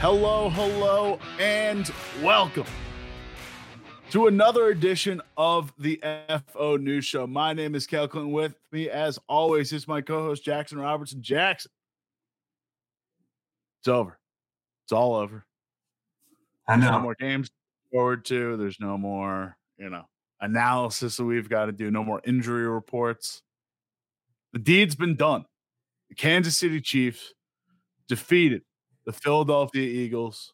Hello, hello, and welcome to another edition of the FO News Show. My name is Cale Clinton. With me, as always, is my co-host Jackson Robertson. Jackson, it's over. It's all over. I know. There's no more games to forward to. There's no more, you know, analysis that we've got to do. No more injury reports. The deed's been done. The Kansas City Chiefs defeated the Philadelphia Eagles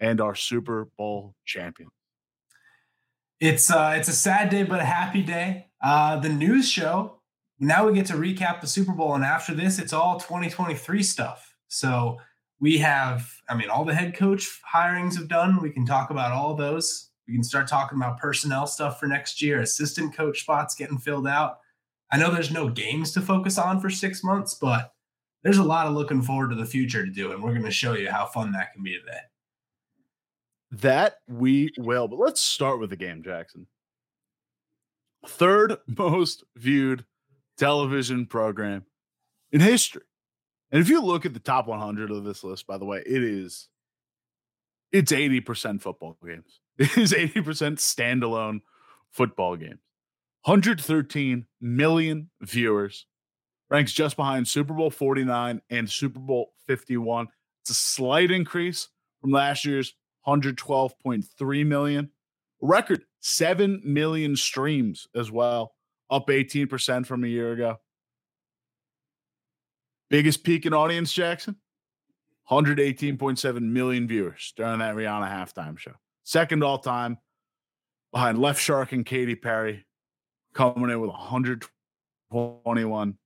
and our Super Bowl champion. It's uh, it's a sad day, but a happy day. Uh, the news show. Now we get to recap the Super Bowl, and after this, it's all 2023 stuff. So we have, I mean, all the head coach hirings have done. We can talk about all those. We can start talking about personnel stuff for next year. Assistant coach spots getting filled out. I know there's no games to focus on for six months, but there's a lot of looking forward to the future to do, and we're going to show you how fun that can be today. That we will, but let's start with the game, Jackson. Third most viewed television program in history. And if you look at the top 100 of this list, by the way, it is it's 80% football games. It is 80% standalone football games. 113 million viewers ranks just behind Super Bowl 49 and Super Bowl 51. It's a slight increase from last year's 112.3 million. Record 7 million streams as well, up 18% from a year ago. Biggest peak in audience, Jackson? 118.7 million viewers during that Rihanna halftime show. Second all time behind Left Shark and Katy Perry, coming in with 121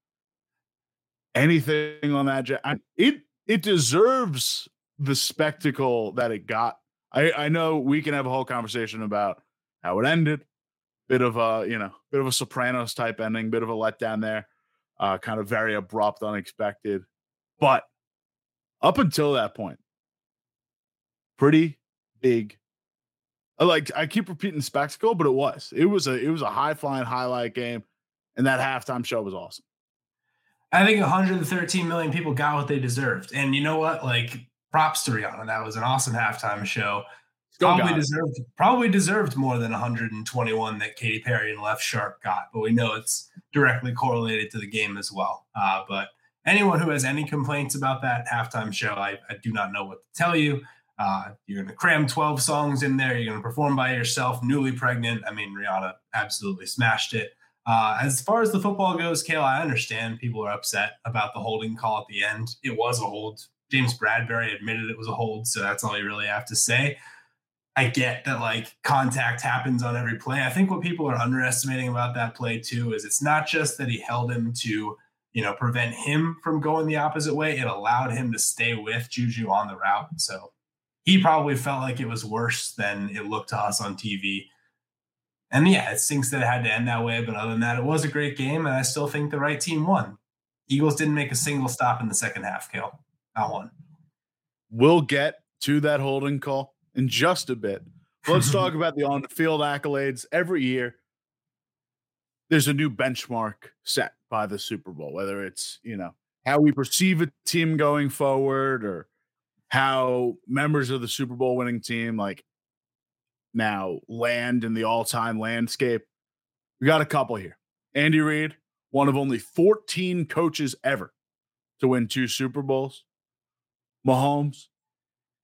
anything on that. It it deserves the spectacle that it got. I I know we can have a whole conversation about how it ended. Bit of a you know bit of a Sopranos type ending, bit of a letdown there. Uh, kind of very abrupt, unexpected, but up until that point, pretty big. Like I keep repeating spectacle, but it was it was a it was a high flying highlight game, and that halftime show was awesome. I think 113 million people got what they deserved. And you know what? Like props to Rihanna. That was an awesome halftime show. probably deserved probably deserved more than 121 that Katy Perry and Left Shark got, but we know it's directly correlated to the game as well. Uh, but anyone who has any complaints about that halftime show, I, I do not know what to tell you. Uh, you're going to cram 12 songs in there. You're going to perform by yourself, newly pregnant. I mean, Rihanna absolutely smashed it. Uh, as far as the football goes, Cale, I understand people are upset about the holding call at the end. It was a hold. James Bradberry admitted it was a hold, so that's all you really have to say. I get that like contact happens on every play. I think what people are underestimating about that play too is it's not just that he held him to, you know, prevent him from going the opposite way. It allowed him to stay with Juju on the route. So he probably felt like it was worse than it looked to us on TV. And yeah, it stinks that it had to end that way. But other than that, it was a great game. And I still think the right team won. Eagles didn't make a single stop in the second half, Cale. Not one. We'll get to that holding call in just a bit. Let's talk about the on field accolades. Every year, there's a new benchmark set by the Super Bowl, whether it's, you know, how we perceive a team going forward or how members of the Super Bowl winning team like now land in the all time landscape. We got a couple here. Andy Reid, one of only 14 coaches ever to win two Super Bowls. Mahomes,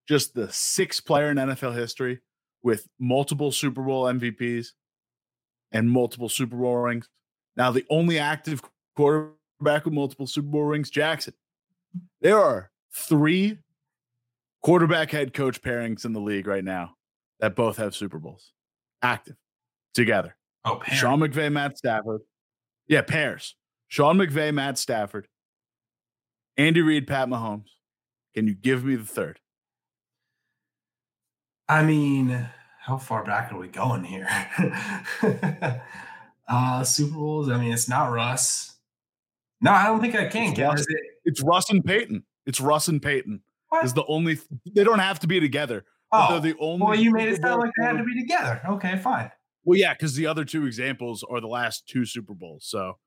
just the sixth player in NFL history with multiple Super Bowl MVPs and multiple Super Bowl rings. Now, the only active quarterback with multiple Super Bowl rings, Jackson. There are three quarterback head coach pairings in the league right now that both have Super Bowls active together. Oh, pair. Sean McVay, Matt Stafford. Yeah, pairs. Sean McVay, Matt Stafford. Andy Reid, Pat Mahomes. Can you give me the third? I mean, how far back are we going here? uh Super Bowls. I mean, it's not Russ. No, I don't think I can. It's, Russ, it? it's Russ and Peyton. It's Russ and Peyton. What? Is the only. They don't have to be together. Oh, the only. Well, you made it sound like they had to be together. Okay, fine. Well, yeah, because the other two examples are the last two Super Bowls. So,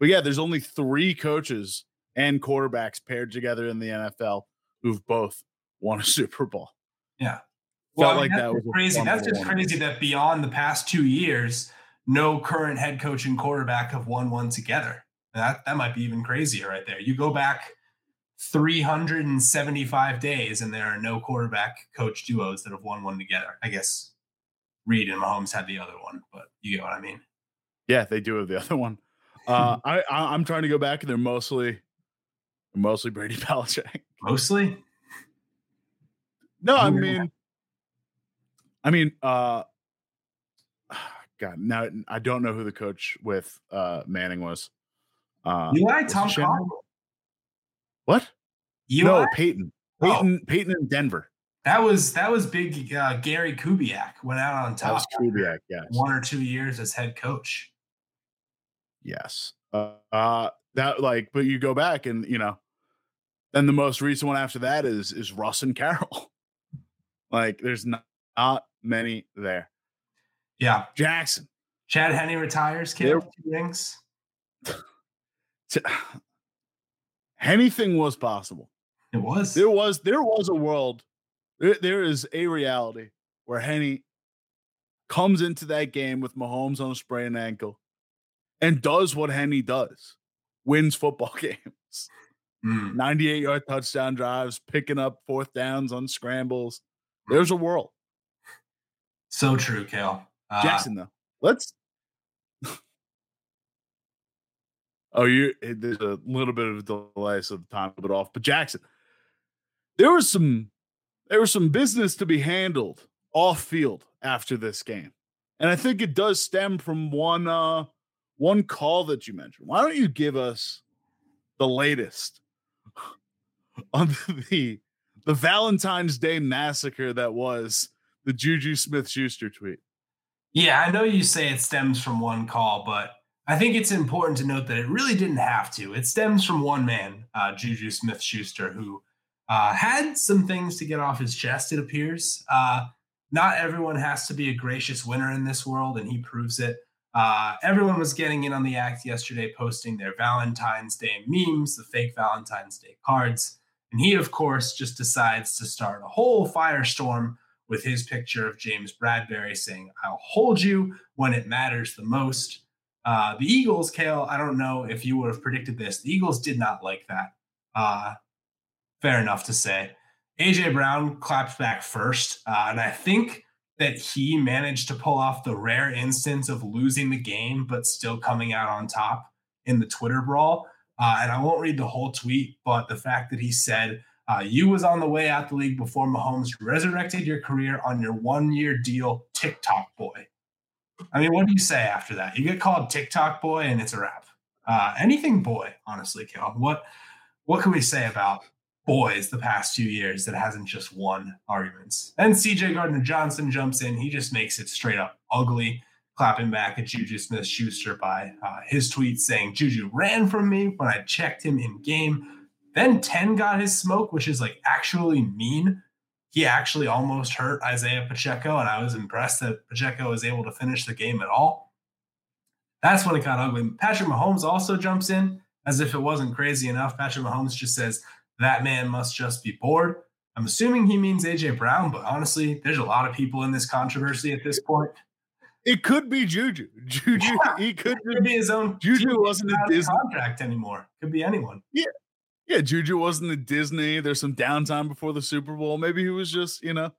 but yeah, there's only three coaches and quarterbacks paired together in the NFL who've both won a Super Bowl. Yeah. Well, Felt I mean, like that was crazy. That's just crazy that beyond the past two years, no current head coach and quarterback have won one together. That that might be even crazier right there. You go back 375 days and there are no quarterback coach duos that have won one together. I guess Reid and Mahomes had the other one, but you get what I mean. Yeah, they do have the other one. Uh, I, I am trying to go back and they're mostly mostly Brady Belichick. Mostly? No, I mean I mean uh God, now I don't know who the coach with uh Manning was. Uh Eli Tom Coughlin. What? You No, Peyton. Peyton, oh. Peyton in Denver. That was that was big. Uh, Gary Kubiak went out on top. That was Kubiak, yes. One or two years as head coach. Yes. Uh, uh, that like, but you go back and you know, then the most recent one after that is is Russ and Carroll. like, there's not, not many there. Yeah, Jackson. Chad Henne retires. Kid, rings. anything was possible. It was. There was there was a world. There, there is a reality where Henne comes into that game with Mahomes on a sprained ankle and does what Henne does. Wins football games. Mm. 98 yard touchdown drives, picking up fourth downs on scrambles. There's a world. So true, Cale. Uh, Jackson, though. Let's Oh, you eh, there's a little bit of a delay, so the time a bit off. But Jackson, there was some there was some business to be handled off field after this game. And I think it does stem from one uh one call that you mentioned. Why don't you give us the latest on the the Valentine's Day massacre that was the Juju Smith Schuster tweet? Yeah, I know you say it stems from one call, but I think it's important to note that it really didn't have to. It stems from one man, uh, Juju Smith Schuster, who uh, had some things to get off his chest, it appears. Uh, not everyone has to be a gracious winner in this world, and he proves it. Uh, everyone was getting in on the act yesterday, posting their Valentine's Day memes, the fake Valentine's Day cards. And he, of course, just decides to start a whole firestorm with his picture of James Bradberry saying, I'll hold you when it matters the most. Uh, the Eagles, Cale, I don't know if you would have predicted this. The Eagles did not like that. Uh, fair enough to say. AJ Brown clapped back first, uh, and I think that he managed to pull off the rare instance of losing the game but still coming out on top in the Twitter brawl. Uh, and I won't read the whole tweet, but the fact that he said, uh, "You was on the way out the league before Mahomes resurrected your career on your one-year deal, TikTok boy." I mean, what do you say after that? You get called TikTok boy, and it's a wrap. Uh, anything boy, honestly, Kel. What what can we say about boys the past few years that hasn't just won arguments? And CJ Gardner Johnson jumps in. He just makes it straight up ugly, clapping back at Juju Smith Schuster by uh, his tweet saying Juju ran from me when I checked him in game. Then 10 got his smoke, which is like actually mean he actually almost hurt Isaiah Pacheco, and I was impressed that Pacheco was able to finish the game at all. That's when it got ugly. Patrick Mahomes also jumps in as if it wasn't crazy enough. Patrick Mahomes just says, That man must just be bored. I'm assuming he means AJ Brown, but honestly, there's a lot of people in this controversy at this point. It could be Juju. Juju, yeah, he could, could be his own. Juju wasn't a Disney contract anymore. Could be anyone. Yeah, yeah, Juju wasn't at Disney. There's some downtime before the Super Bowl. Maybe he was just, you know,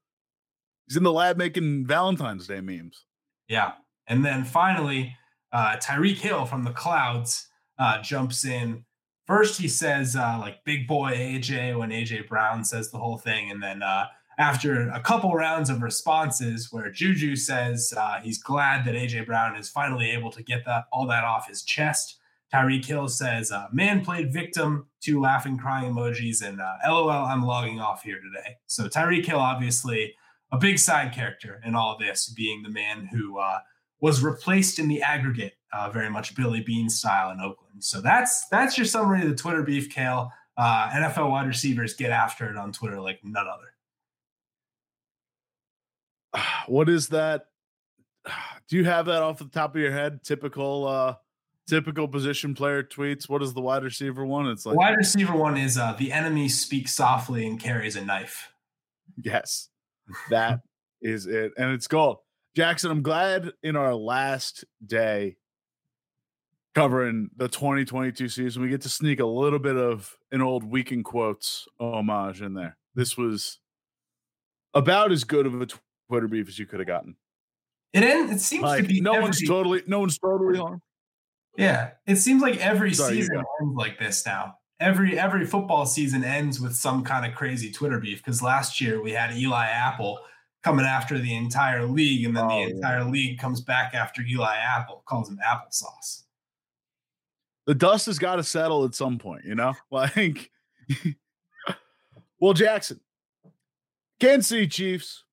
he's in the lab making Valentine's Day memes. Yeah. And then finally, uh, Tyreek Hill from the clouds uh, jumps in. First, he says, uh, like, big boy AJ when AJ Brown says the whole thing. And then uh, after a couple rounds of responses where Juju says uh, he's glad that AJ Brown is finally able to get that all that off his chest, Tyreek Hill says, uh, man played victim, two laughing, crying emojis, and uh, LOL, I'm logging off here today. So Tyreek Hill, obviously a big side character in all this, being the man who uh, was replaced in the aggregate, uh, very much Billy Beane style in Oakland. So that's that's your summary of the Twitter beef, Cale. Uh, NFL wide receivers get after it on Twitter like none other. What is that? Do you have that off the top of your head? Typical uh, typical position player tweets. What is the wide receiver one? It's like wide receiver one is uh, the enemy speaks softly and carries a knife. yes, that is it. And it's gold. Jackson, I'm glad in our last day covering the 2022 season, we get to sneak a little bit of an old weekend quotes homage in there. This was about as good of a Twitter beef as you could have gotten. It it seems like to be no every, one's totally no one's totally on. Yeah, it seems like every Sorry, season ends like this now. Every every football season ends with some kind of crazy Twitter beef. Because last year we had Eli Apple coming after the entire league, and then oh, the entire yeah. league comes back after Eli Apple, calls him applesauce. The dust has got to settle at some point, you know. Like, well, Jackson, Kansas City Chiefs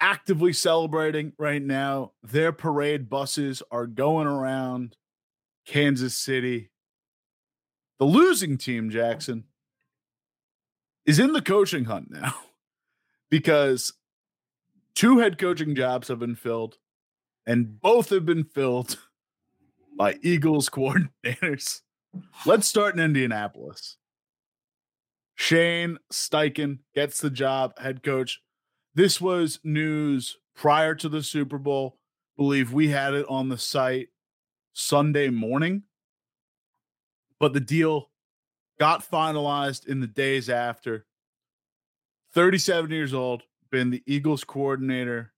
actively celebrating right now. Their parade buses are going around Kansas City. The losing team, Jackson, is in the coaching hunt now because two head coaching jobs have been filled, and both have been filled by Eagles coordinators. Let's start in Indianapolis. Shane Steichen gets the job, head coach. This was news prior to the Super Bowl. believe we had it on the site Sunday morning, but the deal got finalized in the days after. 37 years old, been the Eagles coordinator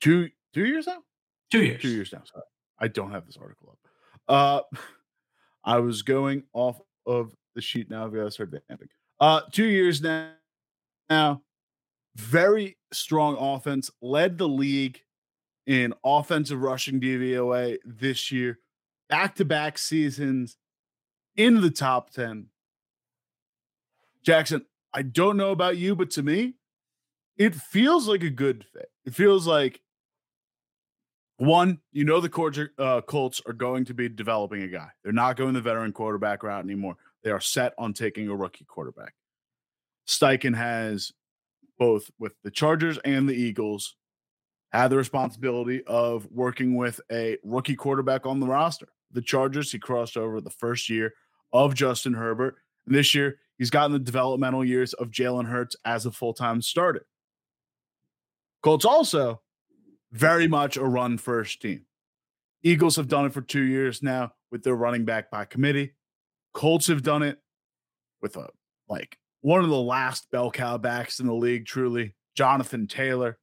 two two years now. Two years. Two years now. Sorry, I don't have this article up. Uh, I was going off of the sheet now. I've got to start vamping. Uh, two years now. Now, very strong offense. Led the league in offensive rushing DVOA this year. Back to back seasons in the top 10. Jackson, I don't know about you, but to me, it feels like a good fit. It feels like one, you know, the uh, Colts are going to be developing a guy. They're not going the veteran quarterback route anymore. They are set on taking a rookie quarterback. Steichen has both with the Chargers and the Eagles had the responsibility of working with a rookie quarterback on the roster. The Chargers, he crossed over the first year of Justin Herbert. And this year, he's gotten the developmental years of Jalen Hurts as a full time starter. Colts also very much a run first team. Eagles have done it for two years now with their running back by committee. Colts have done it with a like one of the last bell cow backs in the league, truly, Jonathan Taylor.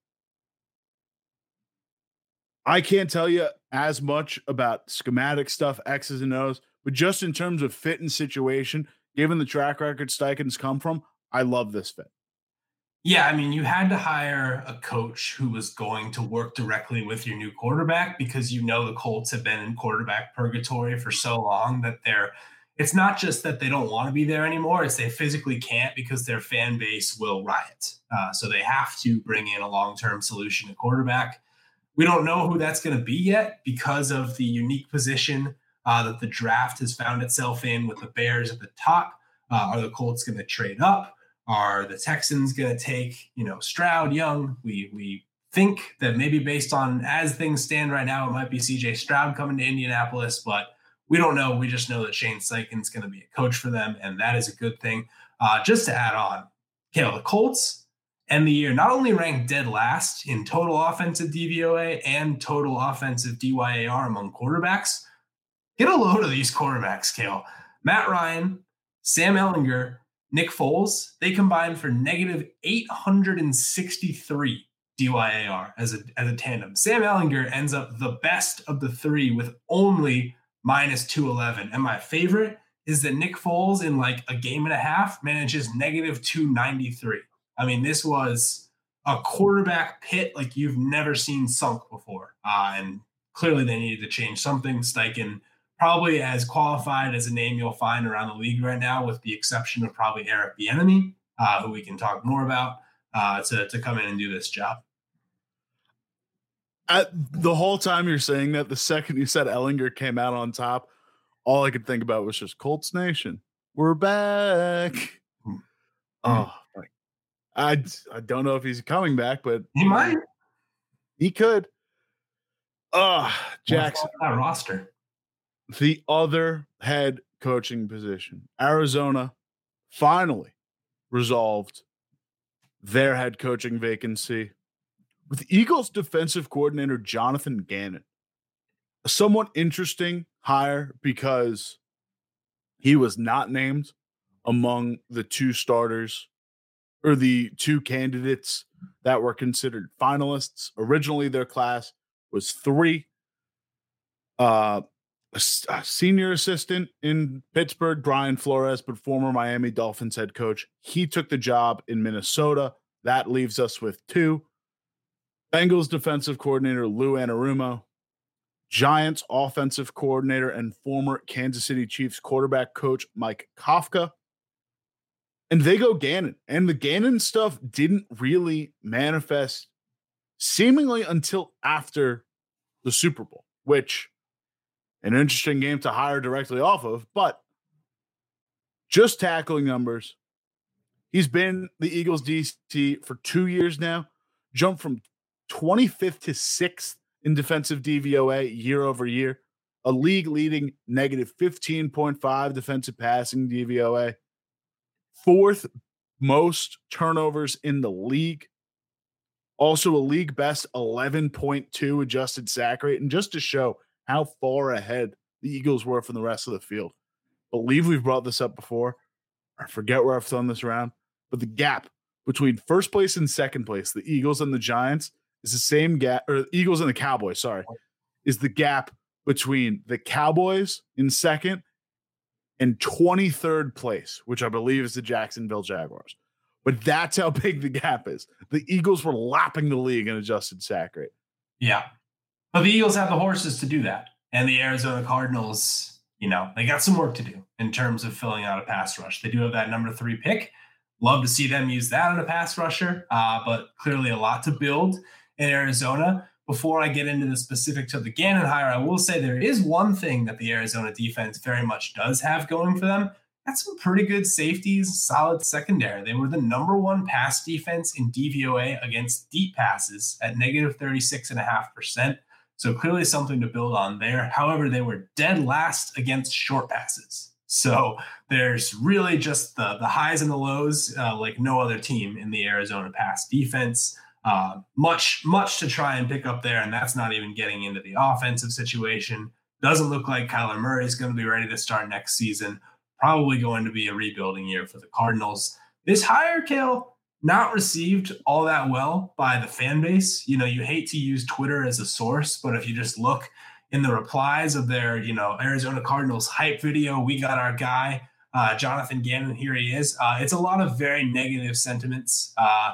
I can't tell you as much about schematic stuff, X's and O's, but just in terms of fit and situation, given the track record Steichen's come from, I love this fit. Yeah, I mean, you had to hire a coach who was going to work directly with your new quarterback because you know the Colts have been in quarterback purgatory for so long that they're it's not just that they don't want to be there anymore it's they physically can't because their fan base will riot uh, so they have to bring in a long-term solution at quarterback we don't know who that's going to be yet because of the unique position uh, that the draft has found itself in with the bears at the top uh, are the colts going to trade up are the texans going to take you know stroud young we we think that maybe based on as things stand right now it might be cj stroud coming to indianapolis but we don't know. We just know that Shane Steichen's going to be a coach for them, and that is a good thing. Uh, just to add on, Cale, the Colts end the year not only ranked dead last in total offensive DVOA and total offensive DYAR among quarterbacks. Get a load of these quarterbacks, Cale. Matt Ryan, Sam Ehlinger, Nick Foles, they combined for negative 863 DYAR as a, as a tandem. Sam Ehlinger ends up the best of the three with only minus 211. And my favorite is that Nick Foles in like a game and a half manages negative 293. I mean, this was a quarterback pit like you've never seen sunk before. Uh, and clearly they needed to change something. Steichen probably as qualified as a name you'll find around the league right now, with the exception of probably Eric Bieniemy, uh, who we can talk more about, uh, to, to come in and do this job. At the whole time you're saying that, the second you said Ehlinger came out on top, all I could think about was just Colts Nation. We're back. Mm-hmm. Oh, I I don't know if he's coming back, but he might. He could. Ah, uh, Jackson. That roster. The other head coaching position, Arizona, finally resolved their head coaching vacancy with Eagles defensive coordinator Jonathan Gannon. A somewhat interesting hire because he was not named among the two starters or the two candidates that were considered finalists. Originally, their class was three. Uh, a, a senior assistant in Pittsburgh, Brian Flores, but former Miami Dolphins head coach. He took the job in Minnesota. That leaves us with two. Bengals defensive coordinator Lou Anarumo, Giants offensive coordinator and former Kansas City Chiefs quarterback coach Mike Kafka. And they go Gannon. And the Gannon stuff didn't really manifest seemingly until after the Super Bowl, which an interesting game to hire directly off of, but just tackling numbers. He's been the Eagles DC for two years now, jumped from 25th to 6th in defensive DVOA year over year, a league leading negative 15.5 defensive passing DVOA, fourth most turnovers in the league, also a league best 11.2 adjusted sack rate. And just to show how far ahead the Eagles were from the rest of the field, believe we've brought this up before. I forget where I've thrown this around, but the gap between first place and second place, the Eagles and the Giants, is the same gap, or Eagles and the Cowboys, sorry, is the gap between the Cowboys in second and 23rd place, which I believe is the Jacksonville Jaguars. But that's how big the gap is. The Eagles were lapping the league in adjusted sack rate. Yeah. But the Eagles have the horses to do that. And the Arizona Cardinals, you know, they got some work to do in terms of filling out a pass rush. They do have that number three pick. Love to see them use that on a pass rusher, uh, but clearly a lot to build in Arizona. Before I get into the specifics of the Gannon hire, I will say there is one thing that the Arizona defense very much does have going for them. That's some pretty good safeties, solid secondary. They were the number one pass defense in DVOA against deep passes at negative 36.5%. So clearly something to build on there. However, they were dead last against short passes. So there's really just the, the highs and the lows, uh, like no other team in the Arizona pass defense. Uh, much, much to try and pick up there, and that's not even getting into the offensive situation. Doesn't look like Kyler Murray is going to be ready to start next season. Probably going to be a rebuilding year for the Cardinals. This hire, Cale, not received all that well by the fan base. You know, you hate to use Twitter as a source, but if you just look in the replies of their, you know, Arizona Cardinals hype video, we got our guy, uh, Jonathan Gannon, here he is. Uh, it's a lot of very negative sentiments. Uh,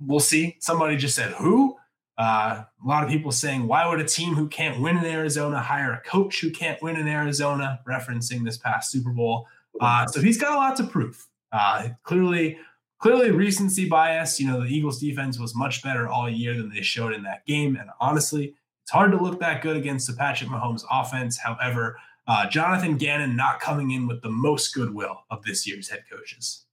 we'll see. Somebody just said, who? Uh, a lot of people saying, why would a team who can't win in Arizona hire a coach who can't win in Arizona, referencing this past Super Bowl. Uh, so he's got a lot to prove. Uh, clearly, clearly recency bias. You know, the Eagles defense was much better all year than they showed in that game. And honestly, it's hard to look that good against the Patrick Mahomes offense. However, uh, Jonathan Gannon not coming in with the most goodwill of this year's head coaches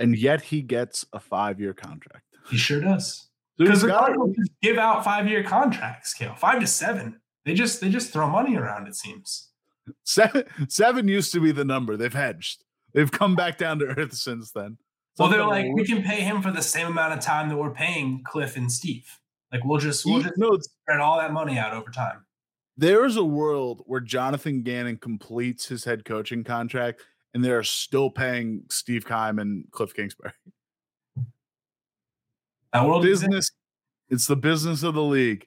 and yet he gets a five year contract. He sure does. Because the Cardinals just give out five year contracts, Cale. Five to seven. They just they just throw money around, it seems. Seven seven used to be the number. They've hedged. They've come back down to earth since then. Well, they're like, we can pay him for the same amount of time that we're paying Cliff and Steve. Like we'll just we'll just no, spread all that money out over time. There is a world where Jonathan Gannon completes his head coaching contract and they're still paying Steve Keim and Cliff Kingsbury. That world business. It's the business of the league.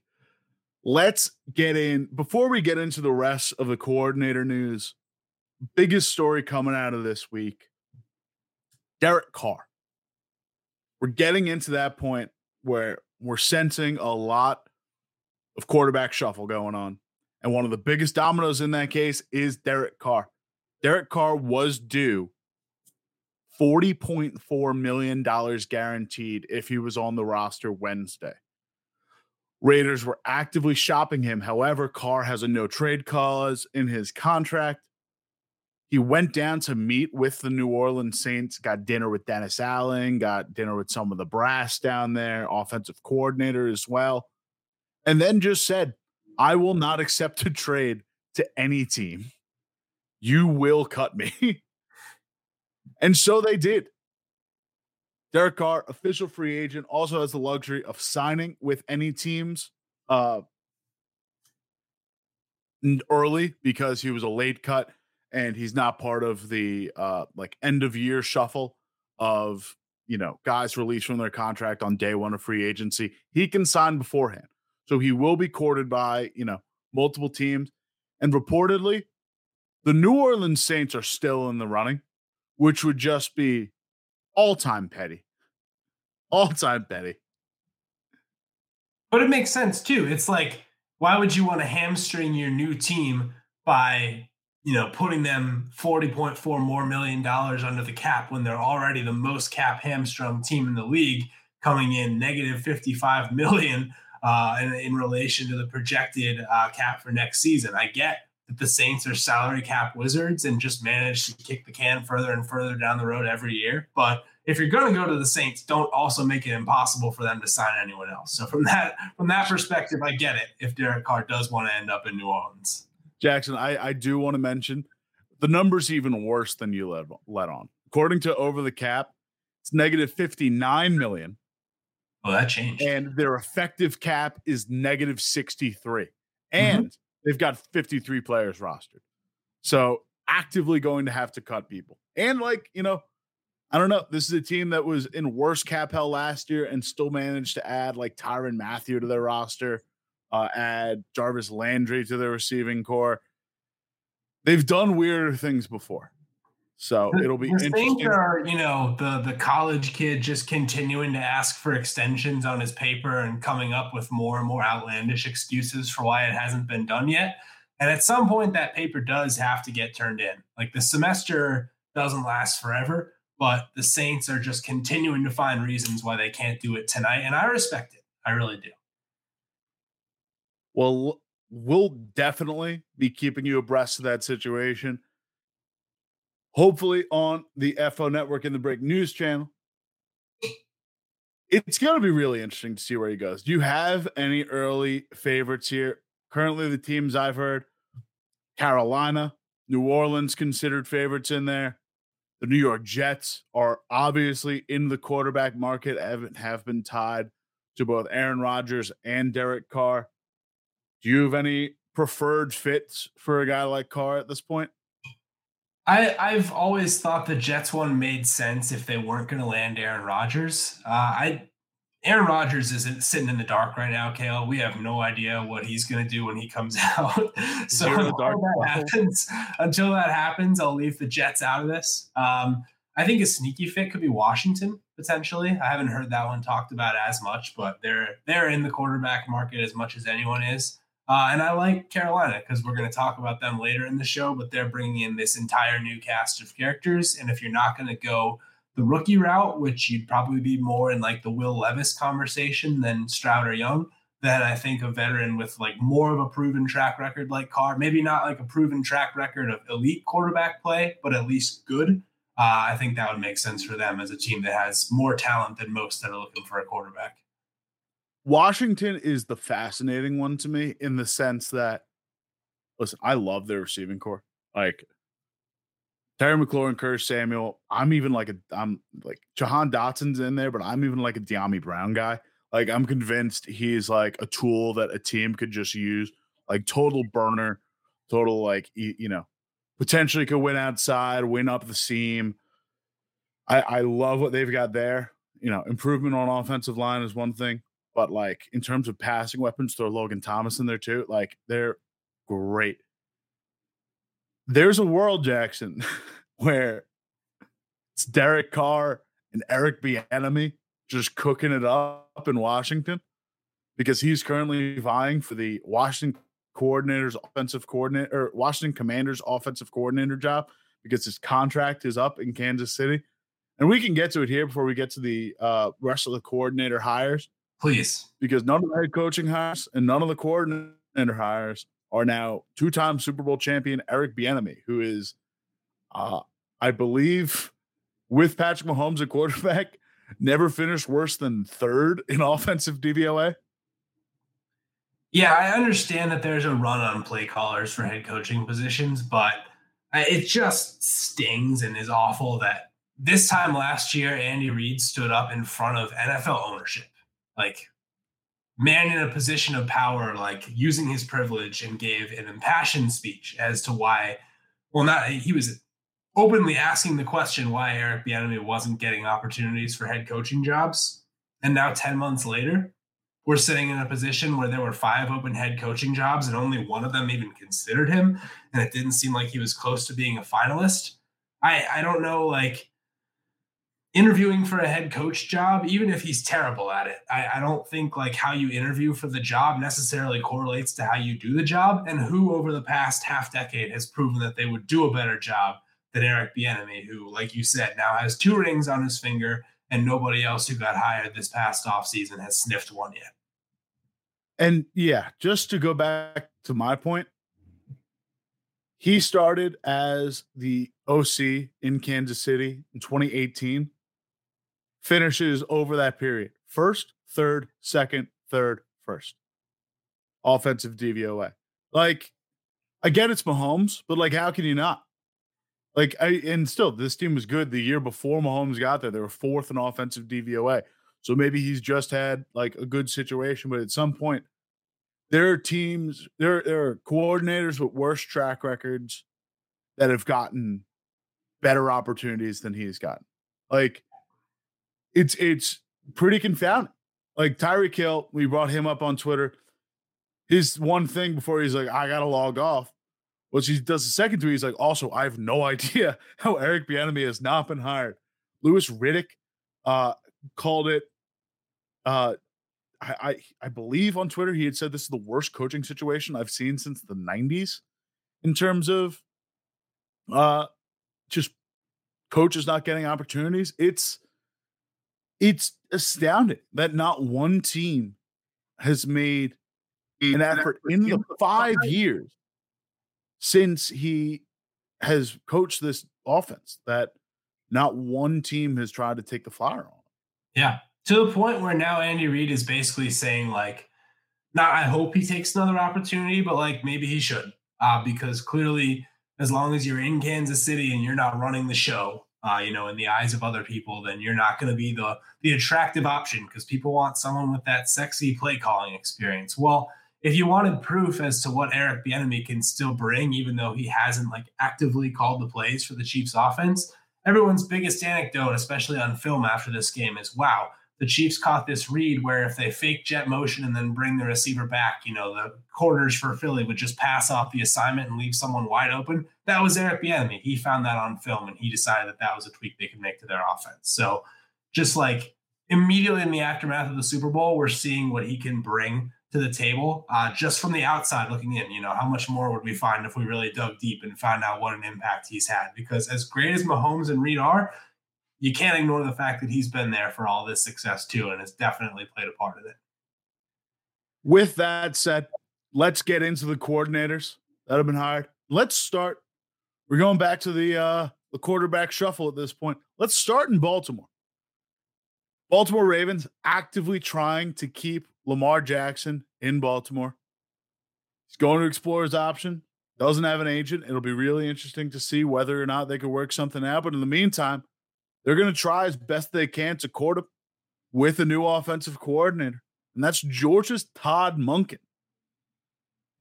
Let's get in before we get into the rest of the coordinator news. Biggest story coming out of this week Derek Carr. We're getting into that point where we're sensing a lot of quarterback shuffle going on. And one of the biggest dominoes in that case is Derek Carr. Derek Carr was due $40.4 million guaranteed if he was on the roster Wednesday. Raiders were actively shopping him. However, Carr has a no trade clause in his contract. He went down to meet with the New Orleans Saints, got dinner with Dennis Allen, got dinner with some of the brass down there, offensive coordinator as well, and then just said, I will not accept a trade to any team you will cut me. And so they did. Derek Carr, official free agent, also has the luxury of signing with any teams uh, early because he was a late cut and he's not part of the uh, like end of year shuffle of you know guys released from their contract on day one of free agency. He can sign beforehand, so he will be courted by you know multiple teams. And reportedly, the New Orleans Saints are still in the running, which would just be all time petty. All time petty. But it makes sense too. It's like, why would you want to hamstring your new team by, you know, putting them 40.4 more million dollars under the cap when they're already the most cap hamstrung team in the league, coming in negative 55 million uh, in, in relation to the projected uh, cap for next season? I get that the Saints are salary cap wizards and just manage to kick the can further and further down the road every year. But if you're going to go to the Saints, don't also make it impossible for them to sign anyone else. So from that from that perspective, I get it. If Derek Carr does want to end up in New Orleans, Jackson, I, I do want to mention the numbers even worse than you let let on. According to Over the Cap, it's negative fifty nine million. Oh, that changed. And their effective cap is negative sixty three, and mm-hmm. They've got fifty three players rostered. So actively going to have to cut people, and like you know I don't know. This is a team that was in worse cap hell last year and still managed to add like Tyrann Mathieu to their roster, uh, add Jarvis Landry to their receiving core. They've done weirder things before. So it'll be the interesting. Are, you know, the the college kid just continuing to ask for extensions on his paper and coming up with more and more outlandish excuses for why it hasn't been done yet. And at some point, that paper does have to get turned in. Like the semester doesn't last forever but the Saints are just continuing to find reasons why they can't do it tonight. And I respect it. I really do. Well, we'll definitely be keeping you abreast of that situation. Hopefully on the FO Network and the Break News channel. It's going to be really interesting to see where he goes. Do you have any early favorites here? Currently, the teams I've heard Carolina, New Orleans considered favorites in there. The New York Jets are obviously in the quarterback market, have, have been tied to both Aaron Rodgers and Derek Carr. Do you have any preferred fits for a guy like Carr at this point? I, I've always thought the Jets one made sense if they weren't going to land Aaron Rodgers. Uh, I Aaron Rodgers isn't sitting in the dark right now, Cale. We have no idea what he's going to do when he comes out. so until that happens, until that happens, I'll leave the Jets out of this. Um, I think a sneaky fit could be Washington potentially. I haven't heard that one talked about as much, but they're they're in the quarterback market as much as anyone is. Uh, and I like Carolina because we're going to talk about them later in the show. But they're bringing in this entire new cast of characters, and if you're not going to go the rookie route, which you'd probably be more in like the Will Levis conversation than Stroud or Young, then I think a veteran with like more of a proven track record like Carr, maybe not like a proven track record of elite quarterback play, but at least good. Uh, I think that would make sense for them as a team that has more talent than most that are looking for a quarterback. Washington is the fascinating one to me in the sense that, listen, I love their receiving core. Like Terry McLaurin, Curtis Samuel. I'm even like a I'm like Jahan Dotson's in there, but I'm even like a Dyami Brown guy. Like I'm convinced he's like a tool that a team could just use. Like total burner, total like you know, potentially could win outside, win up the seam. I I love what they've got there. You know, improvement on offensive line is one thing, but like in terms of passing weapons, throw Logan Thomas in there too. Like they're great there's a world, Jackson, where it's Derek Carr and Eric Bieniemy just cooking it up in Washington because he's currently vying for the Washington coordinator's offensive coordinator or Washington Commanders offensive coordinator job because his contract is up in Kansas City. And we can get to it here before we get to the uh, rest of the coordinator hires. Please. Because none of the head coaching hires and none of the coordinator hires are now two-time Super Bowl champion Eric Bieniemy, who is, uh, I believe, with Patrick Mahomes at quarterback, never finished worse than third in offensive DVOA. Yeah, I understand that there's a run on play callers for head coaching positions, but it just stings and is awful that this time last year, Andy Reid stood up in front of NFL ownership, like man in a position of power, like using his privilege, and gave an impassioned speech as to why. Well, not he was openly asking the question why Eric Bieniemy wasn't getting opportunities for head coaching jobs, and now ten months later, we're sitting in a position where there were five open head coaching jobs, and only one of them even considered him, and it didn't seem like he was close to being a finalist. I I don't know like interviewing for a head coach job, even if he's terrible at it, I, I, don't think like how you interview for the job necessarily correlates to how you do the job. And who over the past half decade has proven that they would do a better job than Eric Bieniemy, who, like you said, now has two rings on his finger, and nobody else who got hired this past offseason has sniffed one yet. And yeah, just to go back to my point, he started as the OC in Kansas City in 2018 finishes over that period first, third, second, third, first. Offensive DVOA. Like, again, it's Mahomes, but like, how can you not? Like, I and still, this team was good the year before Mahomes got there. They were fourth in offensive DVOA. So maybe he's just had like a good situation, but at some point, there are teams, there, there are coordinators with worse track records that have gotten better opportunities than he's gotten. Like, it's it's pretty confounding. Like Tyreek Hill, we brought him up on Twitter. His one thing before he's like, I gotta log off. What he does the second tweet, he's like, also, I have no idea how Eric Bieniemy has not been hired. Louis Riddick uh, called it. Uh, I, I I believe on Twitter he had said this is the worst coaching situation I've seen since the '90s in terms of uh just coaches not getting opportunities. It's it's astounding that not one team has made an effort in the five years since he has coached this offense that not one team has tried to take the flyer on. Yeah. To the point where now Andy Reid is basically saying, like, not I hope he takes another opportunity, but like maybe he should. Uh, because clearly, as long as you're in Kansas City and you're not running the show, uh, you know, in the eyes of other people, then you're not going to be the the attractive option because people want someone with that sexy play calling experience. Well, if you wanted proof as to what Eric Bieniemy can still bring, even though he hasn't like actively called the plays for the Chiefs offense, everyone's biggest anecdote, especially on film after this game, is wow, the Chiefs caught this read where if they fake jet motion and then bring the receiver back, you know, the corners for Philly would just pass off the assignment and leave someone wide open. That was Eric Bieniemy. He found that on film and he decided that that was a tweak they could make to their offense. So just like immediately in the aftermath of the Super Bowl, we're seeing what he can bring to the table uh, just from the outside looking in. You know, how much more would we find if we really dug deep and found out what an impact he's had? Because as great as Mahomes and Reid are, you can't ignore the fact that he's been there for all this success too, and has definitely played a part of it. With that said, let's get into the coordinators that have been hired. Let's start. We're going back to the uh, the quarterback shuffle at this point. Let's start in Baltimore. Baltimore Ravens actively trying to keep Lamar Jackson in Baltimore. He's going to explore his option. Doesn't have an agent. It'll be really interesting to see whether or not they can work something out. But in the meantime, they're going to try as best they can to court with a new offensive coordinator, and that's Georgia's Todd Monken.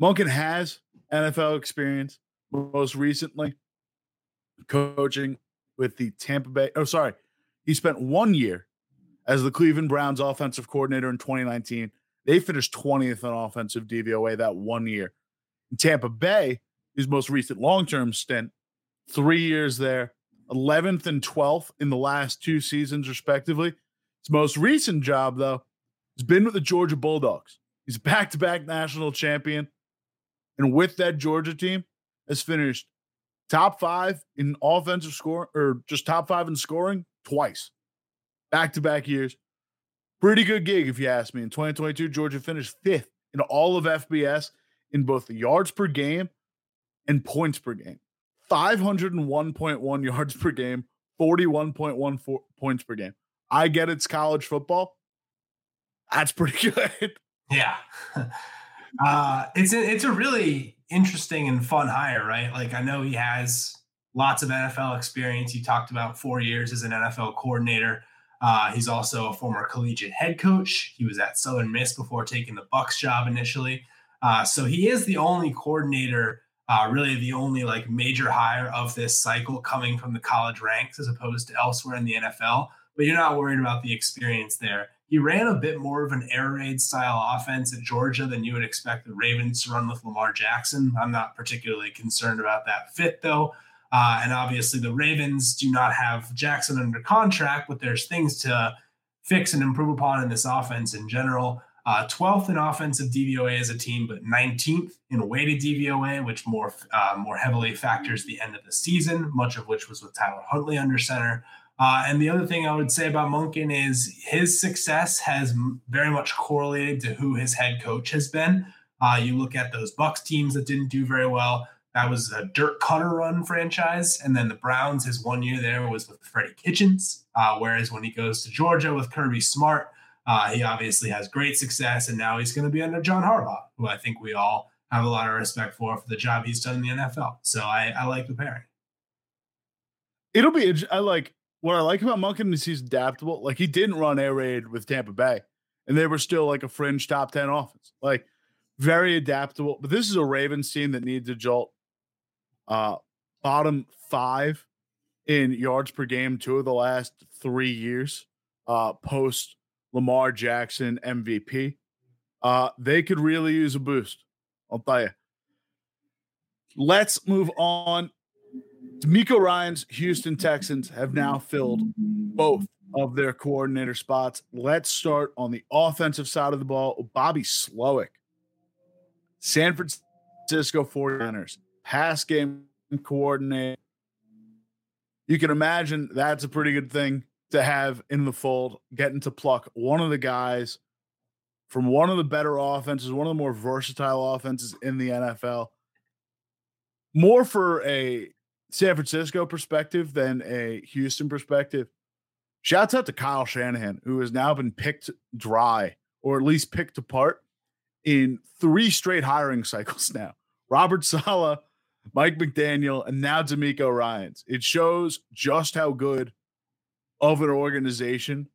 Monken has NFL experience, most recently coaching with the Tampa Bay. Oh, sorry. He spent one year as the Cleveland Browns offensive coordinator in 2019. They finished 20th in offensive DVOA that one year. In Tampa Bay, his most recent long term stint, three years there, 11th and 12th in the last two seasons, respectively. His most recent job, though, has been with the Georgia Bulldogs. He's back to back national champion. And with that Georgia team, has finished top five in offensive score or just top five in scoring twice, back to back years. Pretty good gig, if you ask me. In 2022, Georgia finished fifth in all of FBS in both the yards per game and points per game. 501.1 yards per game, 41.1 points per game. I get it's college football. That's pretty good. Yeah. Uh, it's a, it's a really interesting and fun hire, right? Like I know he has lots of NFL experience. He talked about four years as an NFL coordinator. Uh, he's also a former collegiate head coach. He was at Southern Miss before taking the Bucs job initially. Uh, so he is the only coordinator, uh, really the only like major hire of this cycle coming from the college ranks as opposed to elsewhere in the NFL. But you're not worried about the experience there. He ran a bit more of an air raid style offense at Georgia than you would expect the Ravens to run with Lamar Jackson. I'm not particularly concerned about that fit though. Uh, and obviously, the Ravens do not have Jackson under contract, but there's things to fix and improve upon in this offense in general. Uh, 12th in offensive DVOA as a team, but 19th in weighted DVOA, which more uh, more heavily factors the end of the season, much of which was with Tyler Huntley under center. Uh, and the other thing I would say about Monken is his success has very much correlated to who his head coach has been. Uh, you look at those Bucs teams that didn't do very well. That was a Dirk Koetter run franchise. And then the Browns, his one year there was with Freddie Kitchens. Uh, whereas when he goes to Georgia with Kirby Smart, uh, he obviously has great success. And now he's going to be under John Harbaugh, who I think we all have a lot of respect for for the job he's done in the NFL. So I, I like the pairing. It'll be, I like, what I like about Monken is he's adaptable. Like he didn't run air raid with Tampa Bay, and they were still like a fringe top 10 offense. Like very adaptable. But this is a Ravens team that needs a jolt uh, bottom five in yards per game two of the last three years uh, post Lamar Jackson MVP. Uh, they could really use a boost. I'll tell you. Let's move on. DeMeco Ryans Houston Texans have now filled both of their coordinator spots. Let's start on the offensive side of the ball. Bobby Slowik, San Francisco 49ers pass game coordinator. You can imagine that's a pretty good thing to have in the fold, getting to pluck one of the guys from one of the better offenses, one of the more versatile offenses in the NFL. More for a San Francisco perspective than a Houston perspective. Shouts out to Kyle Shanahan, who has now been picked dry or at least picked apart in three straight hiring cycles now. Robert Saleh, Mike McDaniel, and now DeMeco Ryans. It shows just how good of an organization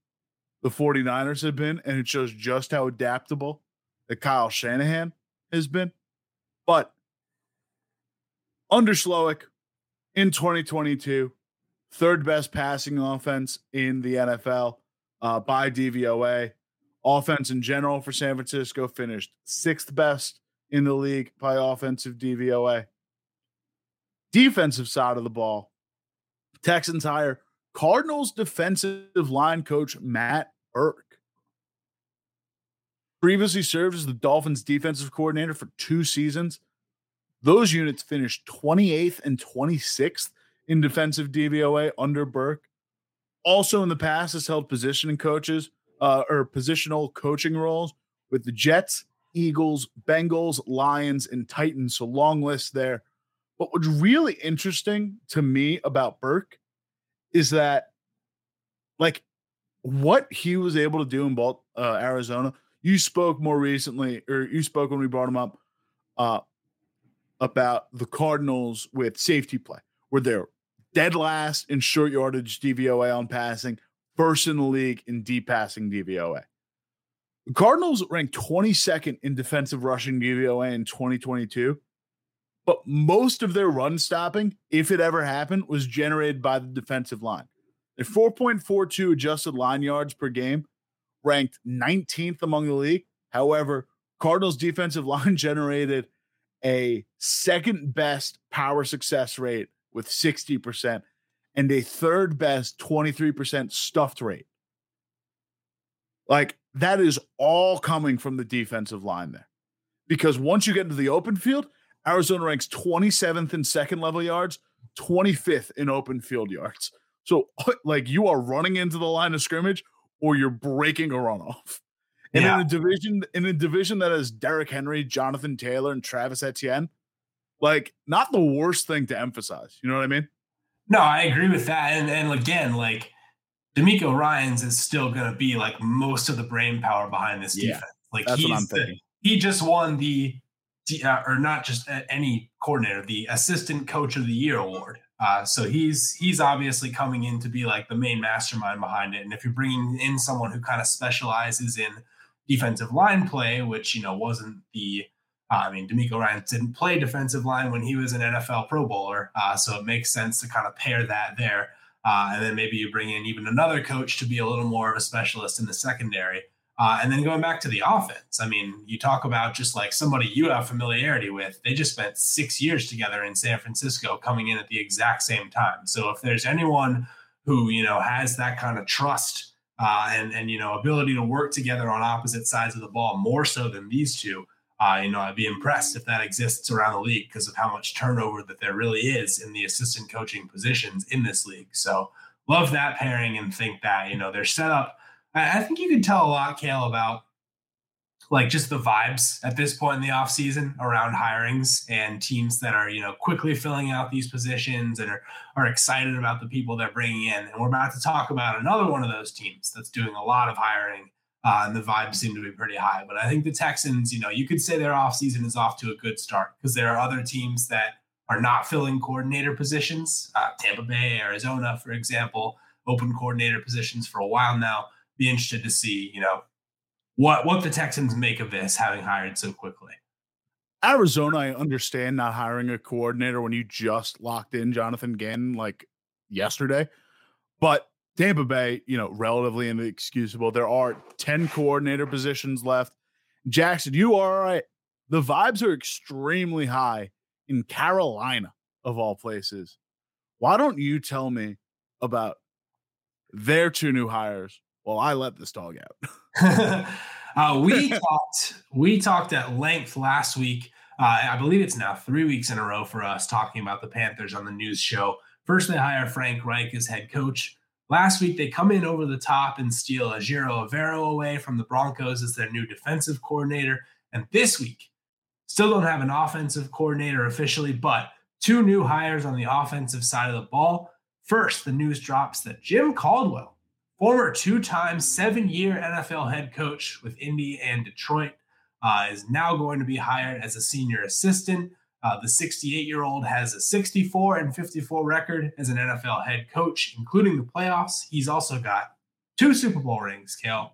the 49ers have been, and it shows just how adaptable that Kyle Shanahan has been. But under Slowik in 2022, third best passing offense in the NFL uh, by DVOA. Offense in general for San Francisco finished sixth best in the league by offensive DVOA defensive side of the ball, Texans hire Cardinals defensive line coach Matt Burke. Previously served as the Dolphins defensive coordinator for two seasons. Those units finished 28th and 26th in defensive DVOA under Burke. Also in the past has held positioning coaches uh, or positional coaching roles with the Jets, Eagles, Bengals, Lions, and Titans. So long list there but what's really interesting to me about Burke is that, like, what he was able to do in Balt, uh, Arizona. You spoke more recently, or you spoke when we brought him up uh, about the Cardinals with safety play, where they're dead last in short yardage DVOA on passing, first in the league in deep passing DVOA. The Cardinals ranked 22nd in defensive rushing DVOA in 2022 but most of their run stopping, if it ever happened, was generated by the defensive line. At 4.42 adjusted line yards per game, ranked 19th among the league. However, Cardinals defensive line generated a second best power success rate with 60% and a third best 23% stuffed rate. Like that is all coming from the defensive line there. Because once you get into the open field, Arizona ranks 27th in second level yards, 25th in open field yards. So, like, you are running into the line of scrimmage or you're breaking a runoff. And yeah. in a division, in a division that has Derrick Henry, Jonathan Taylor, and Travis Etienne, like, not the worst thing to emphasize. You know what I mean? No, I agree with that. And and again, like DeMeco Ryans is still going to be like most of the brain power behind this yeah, defense. Like that's what I'm thinking. The, he just won the uh, or not just any coordinator, the assistant coach of the year award Uh, so he's he's obviously coming in to be like the main mastermind behind it. And if you're bringing in someone who kind of specializes in defensive line play, which you know wasn't the uh, I mean, DeMeco Ryan didn't play defensive line when he was an NFL Pro Bowler, uh, so it makes sense to kind of pair that there. Uh, and then maybe you bring in even another coach to be a little more of a specialist in the secondary. Uh, and then going back to the offense, I mean, you talk about just like somebody you have familiarity with. They just spent six years together in San Francisco, coming in at the exact same time. So if there's anyone who you know has that kind of trust uh, and and you know ability to work together on opposite sides of the ball more so than these two, uh, you know, I'd be impressed if that exists around the league because of how much turnover that there really is in the assistant coaching positions in this league. So love that pairing and think that, you know, they're set up. I, think you can tell a lot, Cale, about like just the vibes at this point in the offseason around hirings and teams that are, you know, quickly filling out these positions and are, are excited about the people they're bringing in. And we're about to talk about another one of those teams that's doing a lot of hiring uh, and the vibes seem to be pretty high. But I think the Texans, you know, you could say their offseason is off to a good start because there are other teams that are not filling coordinator positions. Uh, Tampa Bay, Arizona, for example, open coordinator positions for a while now. Be interested to see, you know, what what the Texans make of this, having hired so quickly. Arizona, I understand not hiring a coordinator when you just locked in Jonathan Gannon like yesterday, but Tampa Bay, you know, relatively inexcusable. There are 10 coordinator positions left. Jackson, you are right. The vibes are extremely high in Carolina, of all places. Why don't you tell me about their two new hires while I let this dog out? uh, we talked we talked at length last week. Uh, I believe it's now three weeks in a row for us talking about the Panthers on the news show. First, they hire Frank Reich as head coach. Last week, they come in over the top and steal Ejiro Evero away from the Broncos as their new defensive coordinator. And this week, still don't have an offensive coordinator officially, but two new hires on the offensive side of the ball. First, the news drops that Jim Caldwell, former two time, seven year NFL head coach with Indy and Detroit, uh, is now going to be hired as a senior assistant. Uh, the 68 year old has a 64 and 54 record as an NFL head coach, including the playoffs. He's also got two Super Bowl rings, Cale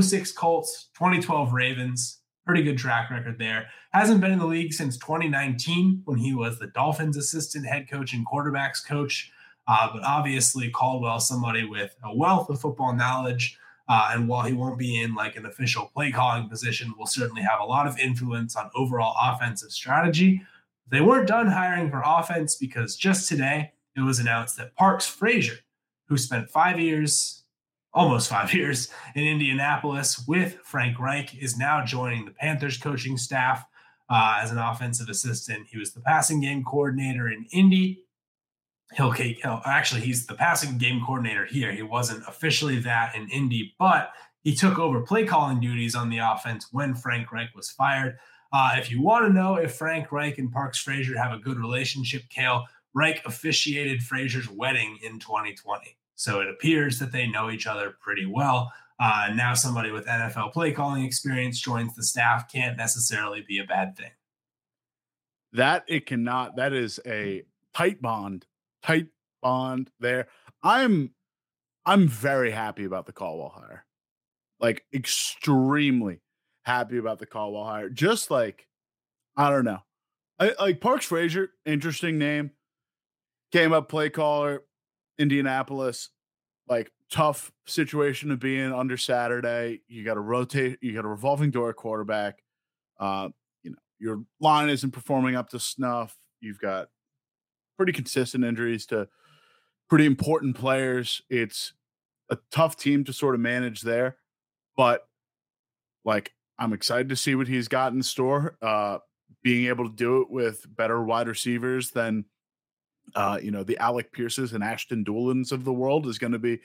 06 Colts, 2012 Ravens. Pretty good track record there. Hasn't been in the league since 2019 when he was the Dolphins assistant head coach and quarterbacks coach. Uh, but obviously, Caldwell, somebody with a wealth of football knowledge. Uh, and while he won't be in like an official play calling position, will certainly have a lot of influence on overall offensive strategy. They weren't done hiring for offense because just today it was announced that Parks Frazier, who spent five years, almost five years in Indianapolis with Frank Reich, is now joining the Panthers coaching staff uh, as an offensive assistant. He was the passing game coordinator in Indy. He'll, actually he's the passing game coordinator here. He wasn't officially that in Indy, but he took over play calling duties on the offense when Frank Reich was fired. Uh, if you want to know if Frank Reich and Parks Frazier have a good relationship, Cale, Reich officiated Frazier's wedding in 2020. So it appears that they know each other pretty well. Uh, now, somebody with NFL play calling experience joins the staff can't necessarily be a bad thing. That it cannot. That is a tight bond, tight bond there. I'm, I'm very happy about the Caldwell hire, like extremely happy about the Caldwell hire. Just like, I don't know. I, like Parks Frazier, interesting name. Came up play caller, Indianapolis. Like tough situation to be in under Saturday. You got to rotate. You got a revolving door quarterback. Uh, you know your line isn't performing up to snuff. You've got pretty consistent injuries to pretty important players. It's a tough team to sort of manage there, but like I'm excited to see what he's got in store. Uh, being able to do it with better wide receivers than, uh, you know, the Alec Pierces and Ashton Dulins of the world is going to be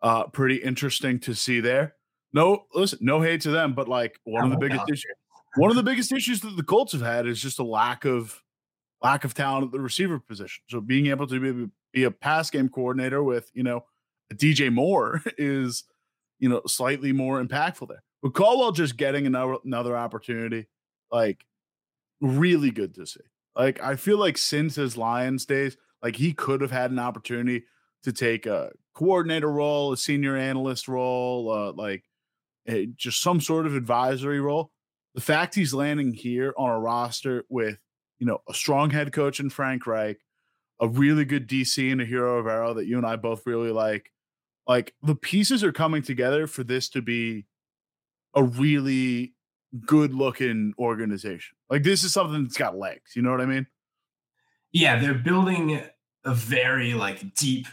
uh, pretty interesting to see there. No, listen, no hate to them, but like one of the biggest issues, one of the biggest issues that the Colts have had is just a lack of lack of talent at the receiver position. So being able to be, be a pass game coordinator with you know DJ Moore is you know slightly more impactful there. But Caldwell just getting another another opportunity, like really good to see. Like I feel like since his Lions days, Like he could have had an opportunity to take a coordinator role, a senior analyst role, uh, like a, just some sort of advisory role. The fact he's landing here on a roster with, you know, a strong head coach in Frank Reich, a really good DC and Ejiro Evero that you and I both really like, like the pieces are coming together for this to be a really good looking organization. Like this is something that's got legs. You know what I mean? Yeah, they're building a very like deep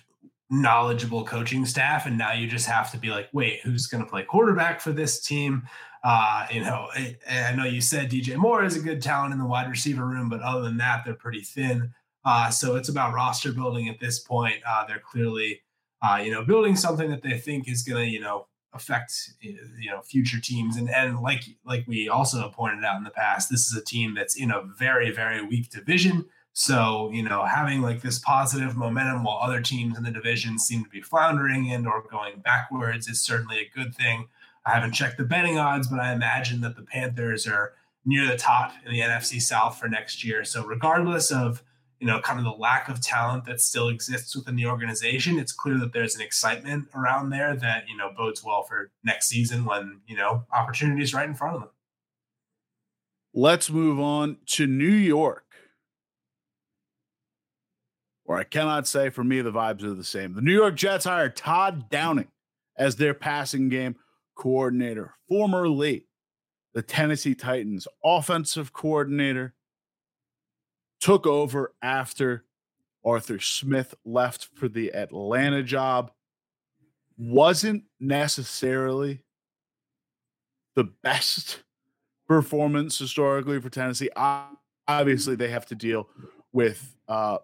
knowledgeable coaching staff and now you just have to be like wait who's going to play quarterback for this team? Uh you know I, I, know you said dj moore is a good talent in the wide receiver room but other than that they're pretty thin. Uh so it's about roster building at this point. Uh they're clearly uh you know building something that they think is going to you know affect you know future teams. And and like like we also pointed out in the past this is a team that's in a very very weak division so, you know, having like this positive momentum while other teams in the division seem to be floundering and or going backwards is certainly a good thing. I haven't checked the betting odds, but I imagine that the Panthers are near the top in the NFC South for next year. So, regardless of you know, kind of the lack of talent that still exists within the organization, it's clear that there's an excitement around there that, you know, bodes well for next season when, you know, opportunities right in front of them. Let's move on to New York or I cannot say for me the vibes are the same. The New York Jets hired Todd Downing as their passing game coordinator, formerly the Tennessee Titans offensive coordinator, took over after Arthur Smith left for the Atlanta job. Wasn't necessarily the best performance historically for Tennessee. Obviously, they have to deal with uh,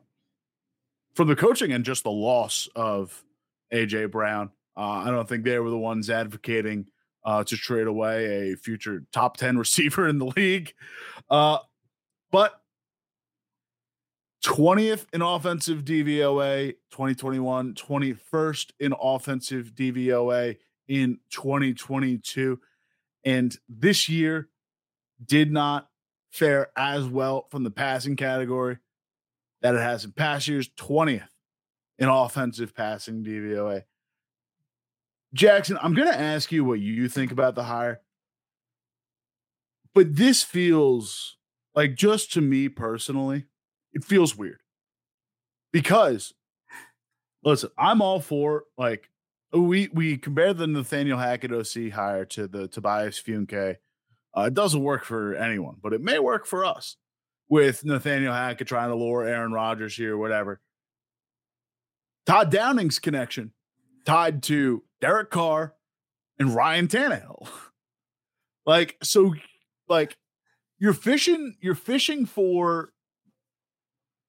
from the coaching and just the loss of AJ Brown. Uh, I don't think they were the ones advocating uh, to trade away a future top 10 receiver in the league. Uh, but 20th in offensive DVOA 2021, 21st in offensive DVOA in 2022. And this year did not fare as well from the passing category that it has in past years, 20th in offensive passing DVOA. Jackson, I'm going to ask you what you think about the hire. But this feels like, just to me personally, it feels weird. Because, listen, I'm all for like, we we compare the Nathaniel Hackett OC hire to the Tobias Funke. Uh, it doesn't work for anyone, but it may work for us with Nathaniel Hackett trying to lure Aaron Rodgers here, whatever. Todd Downing's connection tied to Derek Carr and Ryan Tannehill. like, so like you're fishing, you're fishing for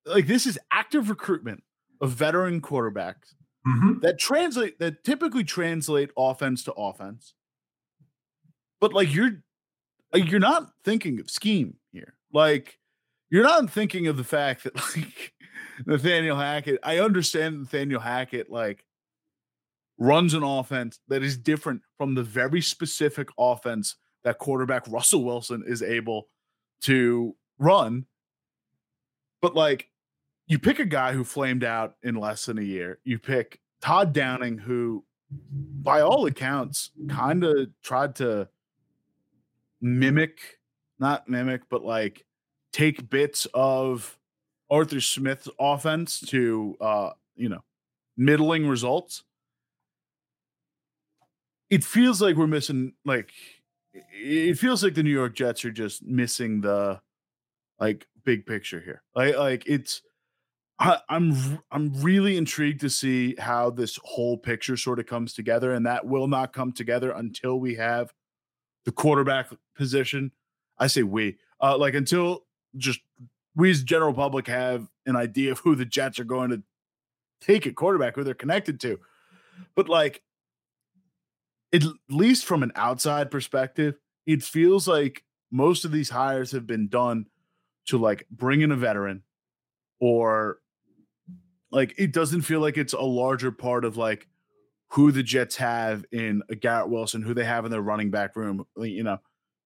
like this is active recruitment of veteran quarterbacks mm-hmm. that translate that typically translate offense to offense. But like you're you're not thinking of scheme here. Like you're not thinking of the fact that like Nathaniel Hackett, I understand Nathaniel Hackett like runs an offense that is different from the very specific offense that quarterback Russell Wilson is able to run. But like you pick a guy who flamed out in less than a year. You pick Todd Downing, who by all accounts kind of tried to mimic, not mimic, but like take bits of Arthur Smith's offense to uh, you know, middling results. It feels like we're missing like it feels like the New York Jets are just missing the like big picture here. Like like it's I, I'm I'm really intrigued to see how this whole picture sort of comes together, and that will not come together until we have the quarterback position. I say we, uh, like until just we as general public have an idea of who the Jets are going to take at quarterback, who they're connected to. But like, at least from an outside perspective, it feels like most of these hires have been done to like bring in a veteran or like it doesn't feel like it's a larger part of like who the Jets have in Garrett Wilson, who they have in their running back room, you know,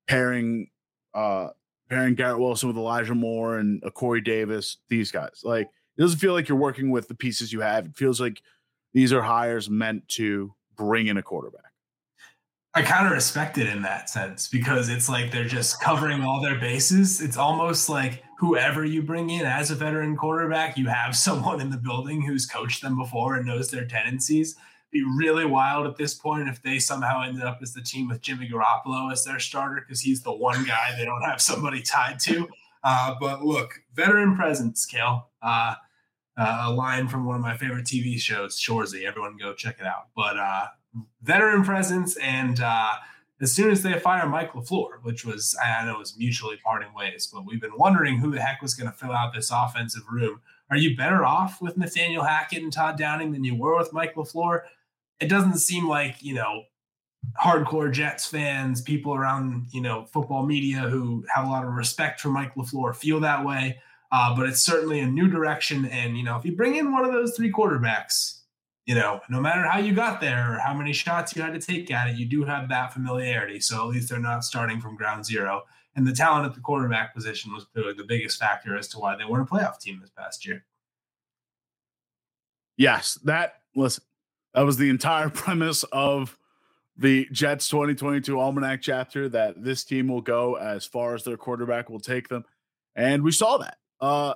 pairing uh pairing Garrett Wilson with Elijah Moore and a Corey Davis, these guys. Like It doesn't feel like you're working with the pieces you have. It feels like these are hires meant to bring in a quarterback. I kind of respect it in that sense because it's like they're just covering all their bases. It's almost like whoever you bring in as a veteran quarterback, you have someone in the building who's coached them before and knows their tendencies. Be really wild at this point if they somehow ended up as the team with Jimmy Garoppolo as their starter because he's the one guy they don't have somebody tied to. Uh, but look, veteran presence, Cale. Uh, uh, a line from one of my favorite TV shows, Shoresy. Everyone go check it out. But uh, veteran presence, and uh, as soon as they fire Mike LaFleur, which was I know it was mutually parting ways, but we've been wondering who the heck was going to fill out this offensive room. Are you better off with Nathaniel Hackett and Todd Downing than you were with Mike LaFleur? It doesn't seem like you know hardcore Jets fans, people around you know football media who have a lot of respect for Mike LaFleur feel that way. Uh, but it's certainly a new direction. And, you know, if you bring in one of those three quarterbacks, you know, no matter how you got there or how many shots you had to take at it, you do have that familiarity. So at least they're not starting from ground zero. And the talent at the quarterback position was clearly the biggest factor as to why they weren't a playoff team this past year. Yes, that listen, that was the entire premise of the Jets 2022 Almanac chapter that this team will go as far as their quarterback will take them. And we saw that. Uh,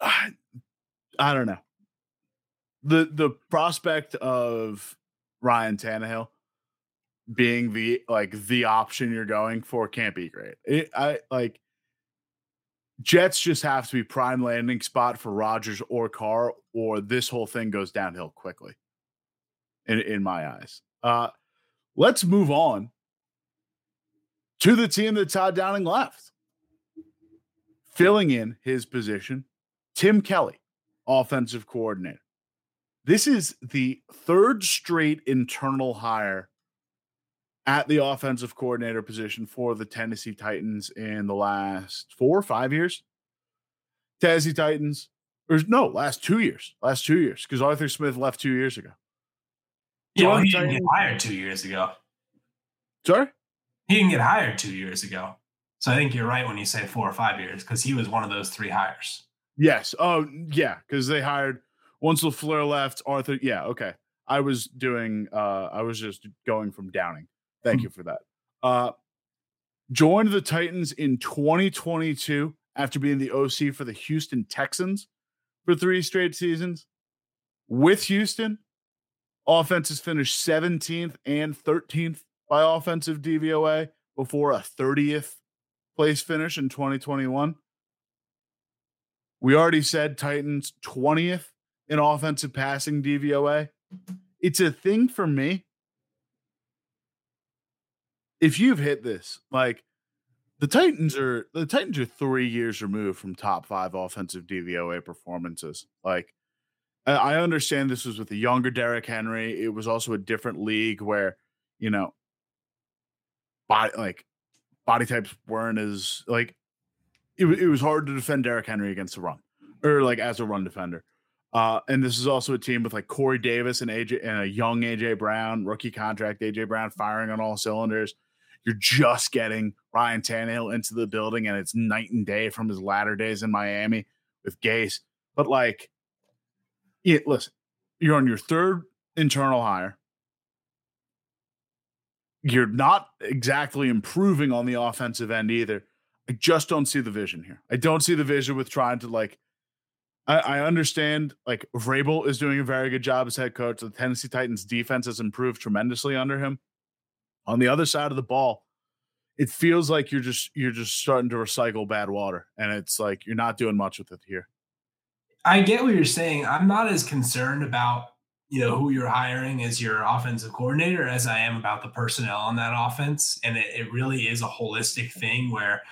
I, I don't know. The the prospect of Ryan Tannehill being the like the option you're going for can't be great. It, I like Jets just have to be prime landing spot for Rodgers or Carr, or this whole thing goes downhill quickly. In in my eyes. Uh let's move on to the team that Todd Downing left filling in his position, Tim Kelly, offensive coordinator. This is the third straight internal hire at the offensive coordinator position for the Tennessee Titans in the last four or five years. Tennessee Titans, or no, last two years, last two years, because Arthur Smith left two years ago. Yeah, well, he didn't get hired two years ago. Sorry? He didn't get hired two years ago. So I think you're right when you say four or five years because he was one of those three hires. Yes. Oh, yeah. Because they hired once LaFleur left, Arthur. Yeah. Okay. I was doing. uh I was just going from Downing. Thank mm-hmm. you for that. Uh Joined the Titans in 2022 after being the OC for the Houston Texans for three straight seasons. With Houston, offenses finished 17th and 13th by offensive DVOA before a 30th place finish in 2021. We already said Titans 20th in offensive passing DVOA. It's a thing for me. If you've hit this, like the Titans are the Titans are three years removed from top five offensive DVOA performances. Like I understand this was with a younger Derrick Henry. It was also a different league where, you know, body like body types weren't as like it, it was hard to defend Derrick Henry against the run or like as a run defender. Uh, and this is also a team with like Corey Davis and AJ and a young AJ Brown, rookie contract AJ Brown firing on all cylinders. You're just getting Ryan Tannehill into the building, and it's night and day from his latter days in Miami with Gase. But like, yeah, listen, you're on your third internal hire you're not exactly improving on the offensive end either. I just don't see the vision here. I don't see the vision with trying to like. I, I understand like Vrabel is doing a very good job as head coach. The Tennessee Titans defense has improved tremendously under him. On the other side of the ball, it feels like you're just you're just starting to recycle bad water, and it's like you're not doing much with it here. I get what you're saying. I'm not as concerned about you know who you're hiring as your offensive coordinator as I am about the personnel on that offense. And it, it really is a holistic thing where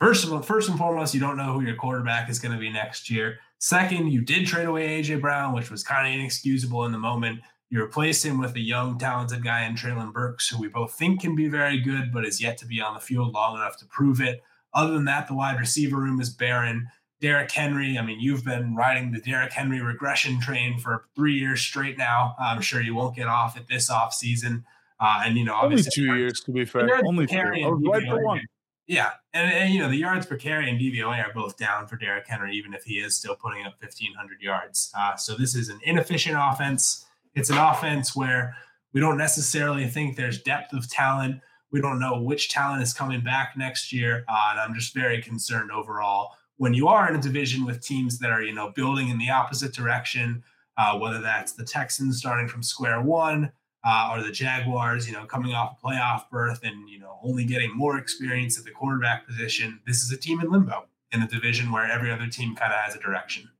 first of all, first and foremost, you don't know who your quarterback is going to be next year. Second, you did trade away AJ Brown, which was kind of inexcusable in the moment. You replaced him with a young, talented guy in Treylon Burks, who we both think can be very good, but is yet to be on the field long enough to prove it. Other than that, the wide receiver room is barren. Derrick Henry. I mean, you've been riding the Derrick Henry regression train for three years straight now. I'm sure you won't get off at this off season. Uh, and you know, only two years to be fair. Only two. Was right for one. Yeah, and, and, you know the yards per carry and DVOA are both down for Derrick Henry, even if he is still putting up 1,500 yards. Uh, so this is an inefficient offense. It's an offense where we don't necessarily think there's depth of talent. We don't know which talent is coming back next year, uh, and I'm just very concerned overall when you are in a division with teams that are you know building in the opposite direction. Uh, whether that's the Texans starting from square one, uh, or the Jaguars, you know, coming off a playoff berth and you know only getting more experience at the quarterback position. This is a team in limbo in a division where every other team kind of has a direction.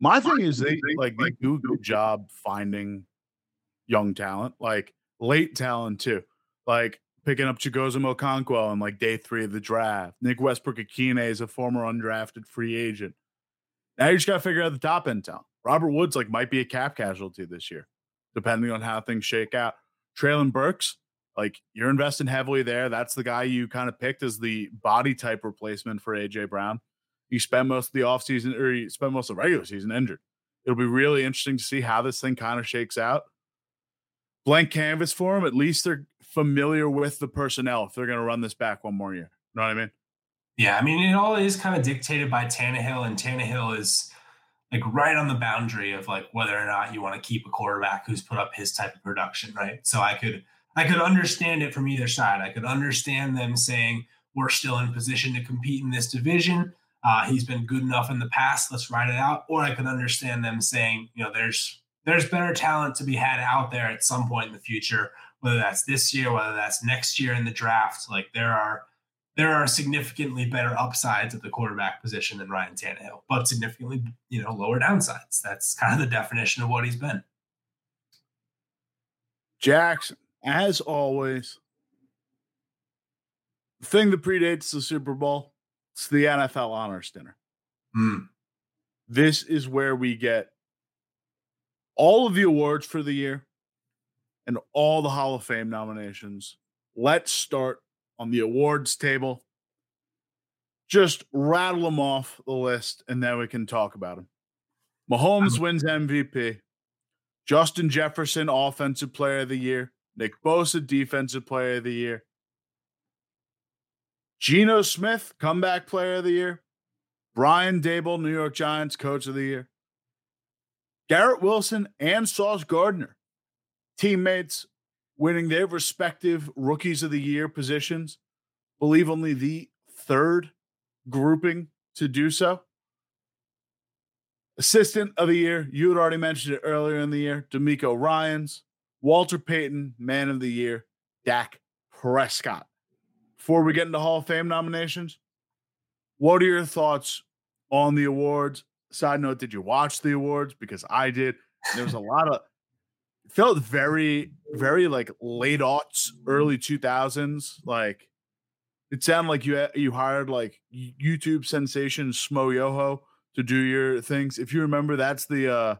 My thing is they like they do a good job finding young talent, like late talent too, like picking up Chigoziem Okonkwo on like day three of the draft. Nick Westbrook-Ikhine is a former undrafted free agent. Now you just got to figure out the top end talent. Robert Woods like might be a cap casualty this year depending on how things shake out. Treylon Burks, like you're investing heavily there. That's the guy you kind of picked as the body type replacement for AJ Brown. You spend most of the offseason or you spend most of the regular season injured. It'll be really interesting to see how this thing kind of shakes out. Blank canvas for them. At least they're familiar with the personnel if they're going to run this back one more year. You know what I mean? Yeah, I mean, it all is kind of dictated by Tannehill, and Tannehill is like right on the boundary of like whether or not you want to keep a quarterback who's put up his type of production, right? So I could I could understand it from either side. I could understand them saying we're still in position to compete in this division. Uh, he's been good enough in the past. Let's ride it out. Or I could understand them saying, you know, there's there's better talent to be had out there at some point in the future, whether that's this year, whether that's next year in the draft. Like there are there are significantly better upsides at the quarterback position than Ryan Tannehill, but significantly, you know, lower downsides. That's kind of the definition of what he's been. Jackson, as always, the thing that predates the Super Bowl, it's the NFL Honors Dinner. Mm. This is where we get all of the awards for the year and all the Hall of Fame nominations. Let's start on the awards table. Just rattle them off the list and then we can talk about them. Mahomes wins MVP. Justin Jefferson, Offensive Player of the Year. Nick Bosa, Defensive Player of the Year. Geno Smith, Comeback Player of the Year. Brian Daboll, New York Giants, Coach of the Year. Garrett Wilson and Sauce Gardner, teammates winning their respective rookies of the year positions. Believe only the third grouping to do so. Assistant of the year, you had already mentioned it earlier in the year. DeMeco Ryans, Walter Payton, Man of the Year, Dak Prescott. Before we get into Hall of Fame nominations, what are your thoughts on the awards? Side note, did you watch the awards? Because I did. There was a lot of felt very, very like late aughts, early two thousands. Like it sounded like you you hired like YouTube sensation Schmoyoho to do your things. If you remember, that's the uh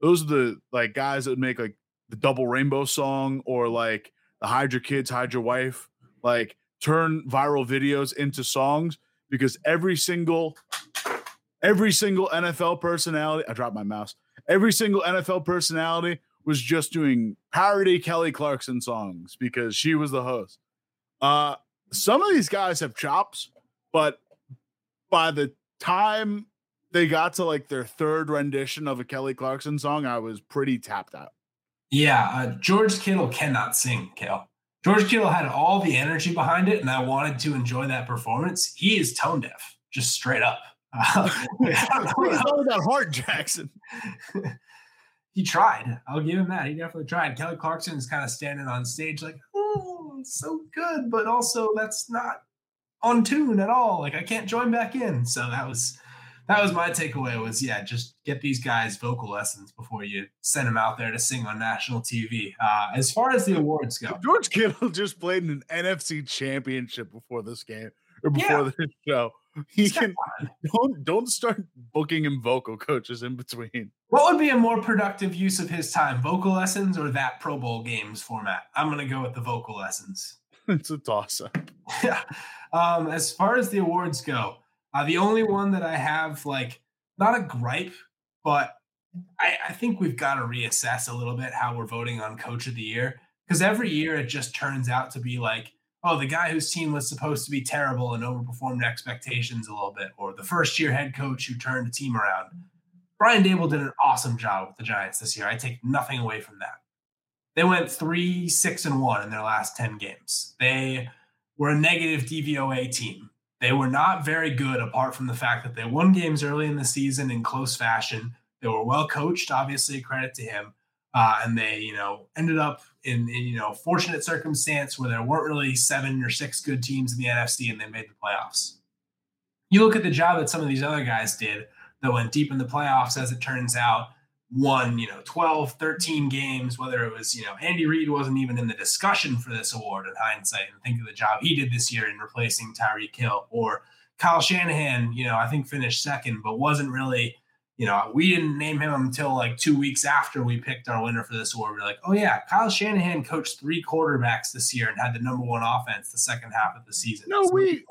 those are the like guys that would make like the double rainbow song or like the hide your kids, hide your wife, like turn viral videos into songs because every single every single NFL personality, I dropped my mouse. Every single NFL personality was just doing parody Kelly Clarkson songs because she was the host. Uh, some of these guys have chops, but by the time they got to like their third rendition of a Kelly Clarkson song, I was pretty tapped out. Yeah, uh, George Kittle cannot sing, Kel. George Kittle had all the energy behind it, and I wanted to enjoy that performance. He is tone deaf, just straight up. Uh, all that heart, Jackson. he tried. I'll give him that. He definitely tried. Kelly Clarkson is kind of standing on stage like, oh, so good, but also that's not on tune at all. Like I can't join back in. So that was that was my takeaway was yeah, just get these guys vocal lessons before you send them out there to sing on national TV. Uh, as far as the awards go, George Kittle just played in an NFC championship before this game or before yeah. this show. He can don't don't start booking him vocal coaches in between. What would be a more productive use of his time, vocal lessons or that Pro Bowl games format? I'm gonna go with the vocal lessons. it's a toss up. Yeah. Um, as far as the awards go, uh, the only one that I have like not a gripe, but I, I think we've got to reassess a little bit how we're voting on Coach of the Year because every year it just turns out to be like oh, the guy whose team was supposed to be terrible and overperformed expectations a little bit, or the first year head coach who turned the team around. Brian Daboll did an awesome job with the Giants this year. I take nothing away from that. They went three, six, and one in their last 10 games. They were a negative DVOA team. They were not very good apart from the fact that they won games early in the season in close fashion. They were well coached, obviously, credit to him. Uh, and they, you know, ended up in, in, you know, fortunate circumstance where there weren't really seven or six good teams in the NFC and they made the playoffs. You look at the job that some of these other guys did that went deep in the playoffs, as it turns out, won, you know, 12, 13 games, whether it was, you know, Andy Reid wasn't even in the discussion for this award in hindsight. And think of the job he did this year in replacing Tyreek Hill or Kyle Shanahan, you know, I think finished second, but wasn't really, you know, we didn't name him until like two weeks after we picked our winner for this award. We're like, oh yeah, Kyle Shanahan coached three quarterbacks this year and had the number one offense the second half of the season. No, so we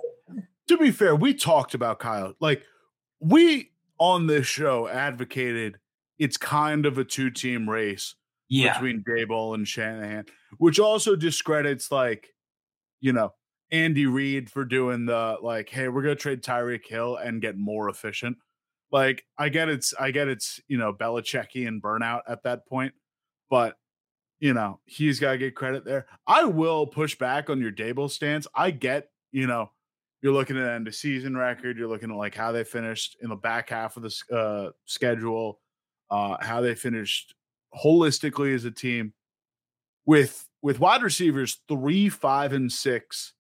to be fair, we talked about Kyle. Like we on this show advocated it's kind of a two team race yeah. between Daboll and Shanahan, which also discredits like, you know, Andy Reid for doing the like, hey, we're gonna trade Tyreek Hill and get more efficient. Like, I get it's I get it's you know Belichickian burnout at that point, but you know he's got to get credit there. I will push back on your Daboll stance. I get you know you're looking at end of season record. You're looking at like how they finished in the back half of the uh, schedule uh, how they finished holistically as a team with with wide receivers three, five, and six.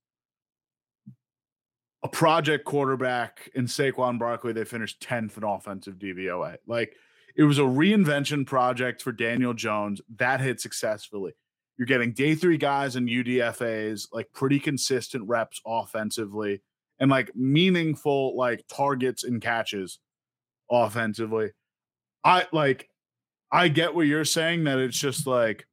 A project quarterback in Saquon Barkley, they finished 10th in offensive DVOA. Like it was a reinvention project for Daniel Jones that hit successfully. You're getting day three guys and UDFAs, like pretty consistent reps offensively and like meaningful like targets and catches offensively. I like I get what you're saying that it's just like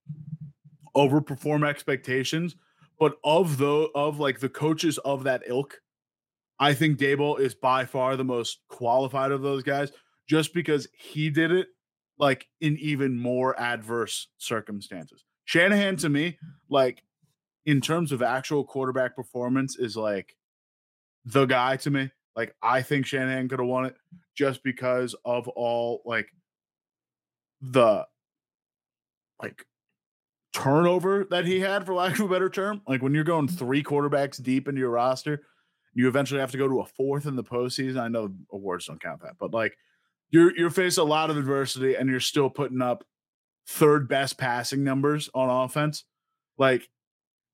overperform expectations, but of the of like the coaches of that ilk, I think Daboll is by far the most qualified of those guys just because he did it like in even more adverse circumstances. Shanahan to me, like in terms of actual quarterback performance, is like the guy to me. Like I think Shanahan could have won it just because of all like the like turnover that he had, for lack of a better term. Like when you're going three quarterbacks deep into your roster, you eventually have to go to a fourth in the postseason. I know awards don't count that, but like you're you're facing a lot of adversity and you're still putting up third best passing numbers on offense. Like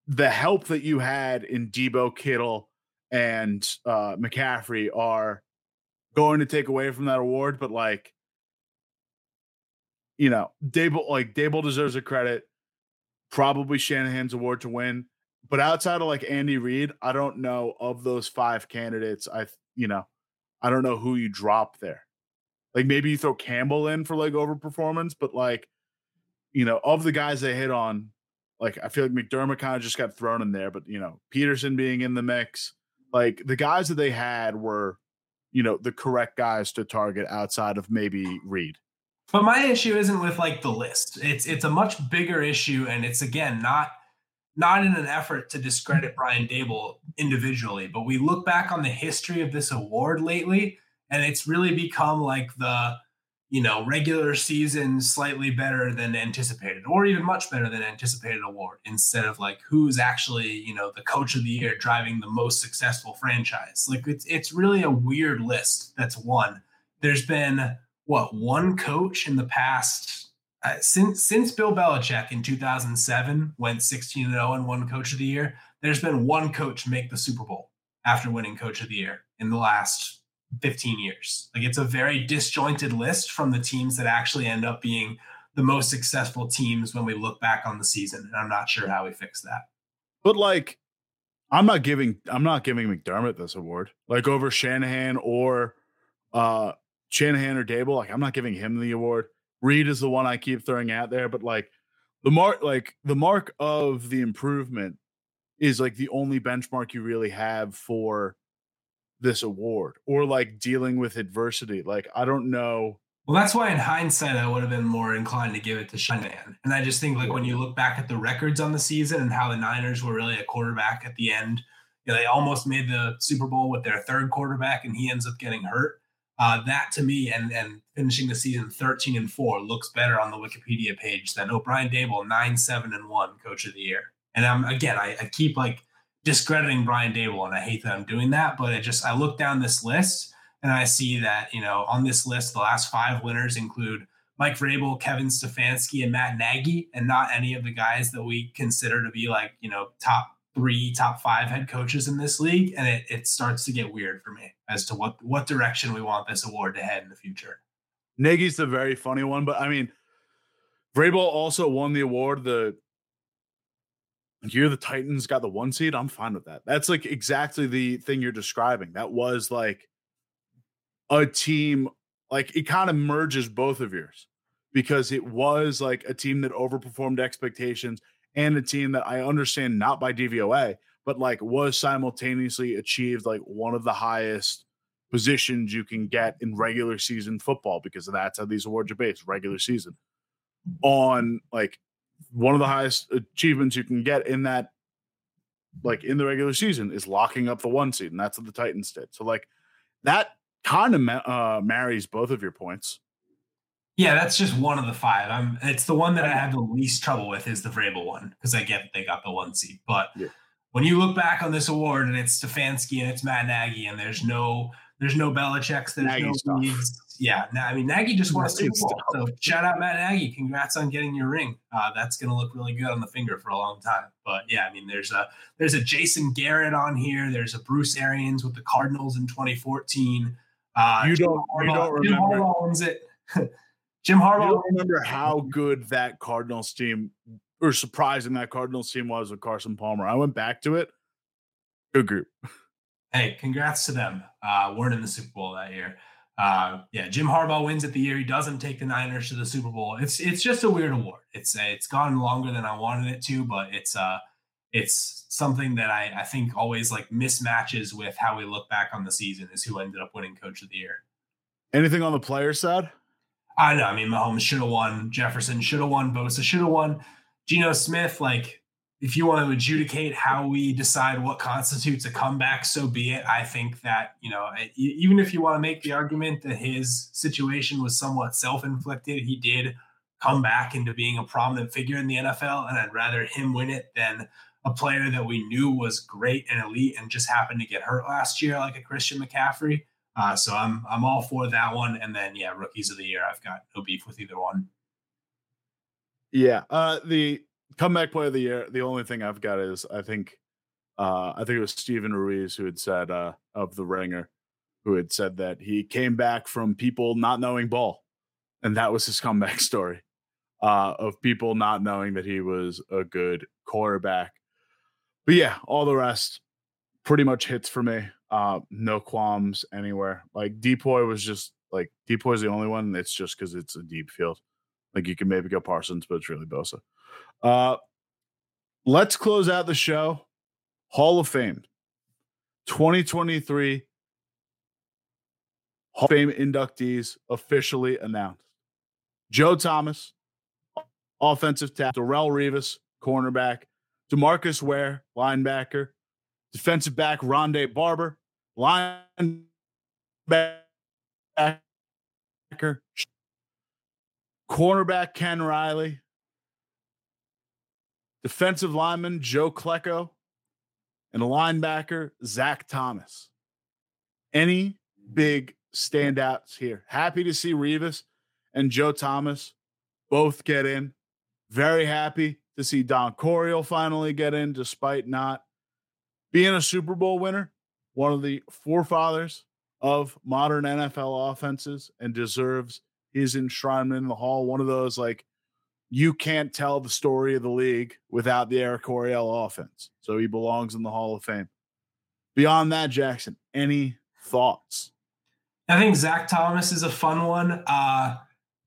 the help that you had in Deebo Kittle and uh, McCaffrey are going to take away from that award, but like you know, Daboll like Daboll deserves a credit. Probably Shanahan's award to win. But outside of like Andy Reid, I don't know of those five candidates. I you know, I don't know who you drop there. Like maybe you throw Campbell in for like overperformance, but like, you know, of the guys they hit on, like I feel like McDermott kind of just got thrown in there, but you know, Pederson being in the mix, like the guys that they had were, you know, the correct guys to target outside of maybe Reid. But my issue isn't with like the list. It's it's a much bigger issue, and it's again not not in an effort to discredit Brian Daboll individually, but we look back on the history of this award lately, and it's really become like the you know regular season slightly better than anticipated, or even much better than anticipated award instead of like who's actually you know the coach of the year driving the most successful franchise. Like it's it's really a weird list that's won. There's been what one coach in the past uh, since since Bill Belichick in 2007 went 16 and 0 and won Coach of the Year. There's been one coach make the Super Bowl after winning Coach of the Year in the last 15 years. Like it's a very disjointed list from the teams that actually end up being the most successful teams when we look back on the season. And I'm not sure how we fix that. But like, I'm not giving I'm not giving McDermott this award like over Shanahan or uh Shanahan or Daboll. like I'm not giving him the award. Reid is the one I keep throwing out there, but like the mark, like the mark of the improvement is like the only benchmark you really have for this award or like dealing with adversity. Like I don't know Well, that's why in hindsight, I would have been more inclined to give it to Shanahan. And I just think like when you look back at the records on the season and how the Niners were really a quarterback at the end, you know, they almost made the Super Bowl with their third quarterback and he ends up getting hurt. Uh, that to me and and finishing the season 13 and 4 looks better on the Wikipedia page than O'Brien Daboll, 9 7 and 1 coach of the year. And I'm again I, I keep like discrediting Brian Daboll, and I hate that I'm doing that, but it just I look down this list and I see that, you know, on this list, the last five winners include Mike Vrabel, Kevin Stefanski, and Matt Nagy, and not any of the guys that we consider to be like, you know, top three, top five head coaches in this league. And it, it starts to get weird for me as to what, what direction we want this award to head in the future. Nagy's the very funny one, but I mean, Vrabel also won the award the year the Titans got the one seed. I'm fine with that. That's like exactly the thing you're describing. That was like a team like it kind of merges both of yours because it was like a team that overperformed expectations and a team that I understand not by DVOA, but like was simultaneously achieved like one of the highest positions you can get in regular season football because that's how these awards are based regular season on like one of the highest achievements you can get in that like in the regular season is locking up the one seed and that's what the titans did so like that kind of uh, marries both of your points. Yeah, that's just one of the five. I'm. It's the one that I have the least trouble with is the Vrabel one because I get they got the one seat. But yeah. When you look back on this award and it's Stefanski and it's Matt Nagy and there's no there's no Belichick's, there's Nagy no Leeds. Yeah, I mean Nagy just won a Super Bowl. So shout out Matt Nagy. Congrats on getting your ring. Uh, that's gonna look really good on the finger for a long time. But yeah, I mean there's a there's a Jason Garrett on here. There's a Bruce Arians with the Cardinals in 2014. Uh, you don't. Harbaugh, you don't remember. Jim Harbaugh owns it. Jim Harbaugh. You don't remember how good that Cardinals team, or surprising that Cardinals team was with Carson Palmer. I went back to it. Good group. Hey, congrats to them. Uh, weren't in the Super Bowl that year. Uh, yeah, Jim Harbaugh wins it the year he doesn't take the Niners to the Super Bowl. It's it's just a weird award. It's it's gone longer than I wanted it to, but it's uh it's something that I, I think always like mismatches with how we look back on the season is who ended up winning coach of the year. Anything on the player side? I know. I mean, Mahomes should have won. Jefferson should have won. Bosa should have won. Geno Smith, like, if you want to adjudicate how we decide what constitutes a comeback, so be it. I think that, you know, even if you want to make the argument that his situation was somewhat self inflicted, he did come back into being a prominent figure in the NFL. And I'd rather him win it than a player that we knew was great and elite and just happened to get hurt last year, like a Christian McCaffrey. Uh, so I'm I'm all for that one. And then yeah, rookies of the year, I've got no beef with either one. Yeah, uh, the comeback player of the year. The only thing I've got is I think uh, I think it was Steven Ruiz who had said uh, of the Ringer, who had said that he came back from people not knowing ball, and that was his comeback story uh, of people not knowing that he was a good quarterback but yeah, all the rest pretty much hits for me. Uh, no qualms anywhere. Like DPOY was just like DPOY is the only one. It's just because it's a deep field. Like you can maybe go Parsons, but it's really Bosa. Uh, let's close out the show. Hall of Fame 2023 Hall of Fame inductees officially announced. Joe Thomas, offensive tackle, Darrelle Revis, cornerback, Demarcus Ware, linebacker, defensive back Rondé Barber, linebacker, cornerback Ken Riley, defensive lineman Joe Klecko, and linebacker Zach Thomas. Any big standouts here? Happy to see Revis and Joe Thomas both get in. Very happy to see Don Coryell finally get in, despite not being a Super Bowl winner, one of the forefathers of modern NFL offenses, and deserves his enshrinement in the Hall. One of those like you can't tell the story of the league without the Air Coryell offense, so he belongs in the Hall of Fame. Beyond that, Jackson, any thoughts? I think Zach Thomas is a fun one. Uh,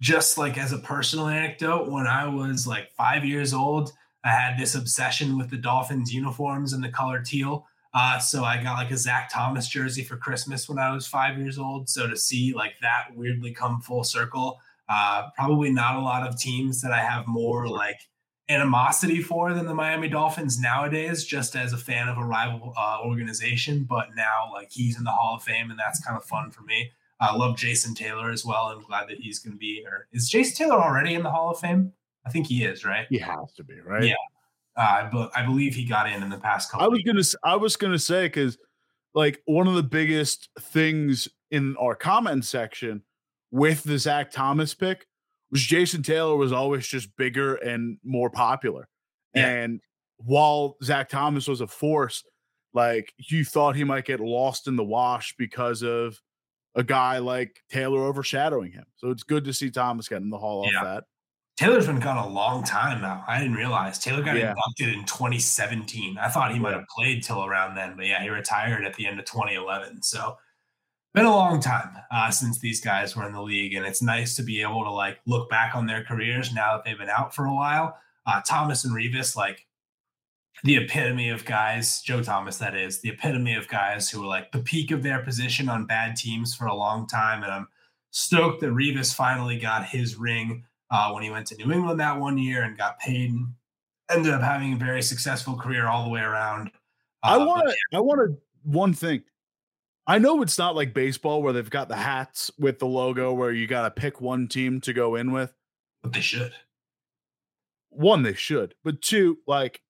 just like as a personal anecdote, when I was like five years old, I had this obsession with the Dolphins uniforms and the color teal. Uh, so I got like a Zach Thomas jersey for Christmas when I was five years old. So to see like that weirdly come full circle, uh, probably not a lot of teams that I have more like animosity for than the Miami Dolphins nowadays, just as a fan of a rival uh, organization. But now, like, he's in the Hall of Fame, and that's kind of fun for me. I love Jason Taylor as well. I'm glad that he's going to be. Or is Jason Taylor already in the Hall of Fame? I think he is, right? He has to be, right? Yeah. Uh, but I believe he got in in the past couple. I was gonna, I was gonna say because, like, one of the biggest things in our comment section with the Zach Thomas pick was Jason Taylor was always just bigger and more popular. Yeah. And while Zach Thomas was a force, like you thought he might get lost in the wash because of a guy like Taylor overshadowing him. So it's good to see Thomas getting the hall yeah. off that. Taylor's been gone a long time now. I didn't realize Taylor got yeah. inducted in 2017. I thought he might have played till around then, but yeah, he retired at the end of 2011. So been a long time uh, since these guys were in the league, and it's nice to be able to like look back on their careers now that they've been out for a while. Uh, Thomas and Revis, like the epitome of guys, Joe Thomas, that is the epitome of guys who were like the peak of their position on bad teams for a long time. And I'm stoked that Revis finally got his ring uh, when he went to New England that one year and got paid. Ended up having a very successful career all the way around. I want to. I want to. One thing. I know it's not like baseball where they've got the hats with the logo where you got to pick one team to go in with. But they should. One, they should. But two, like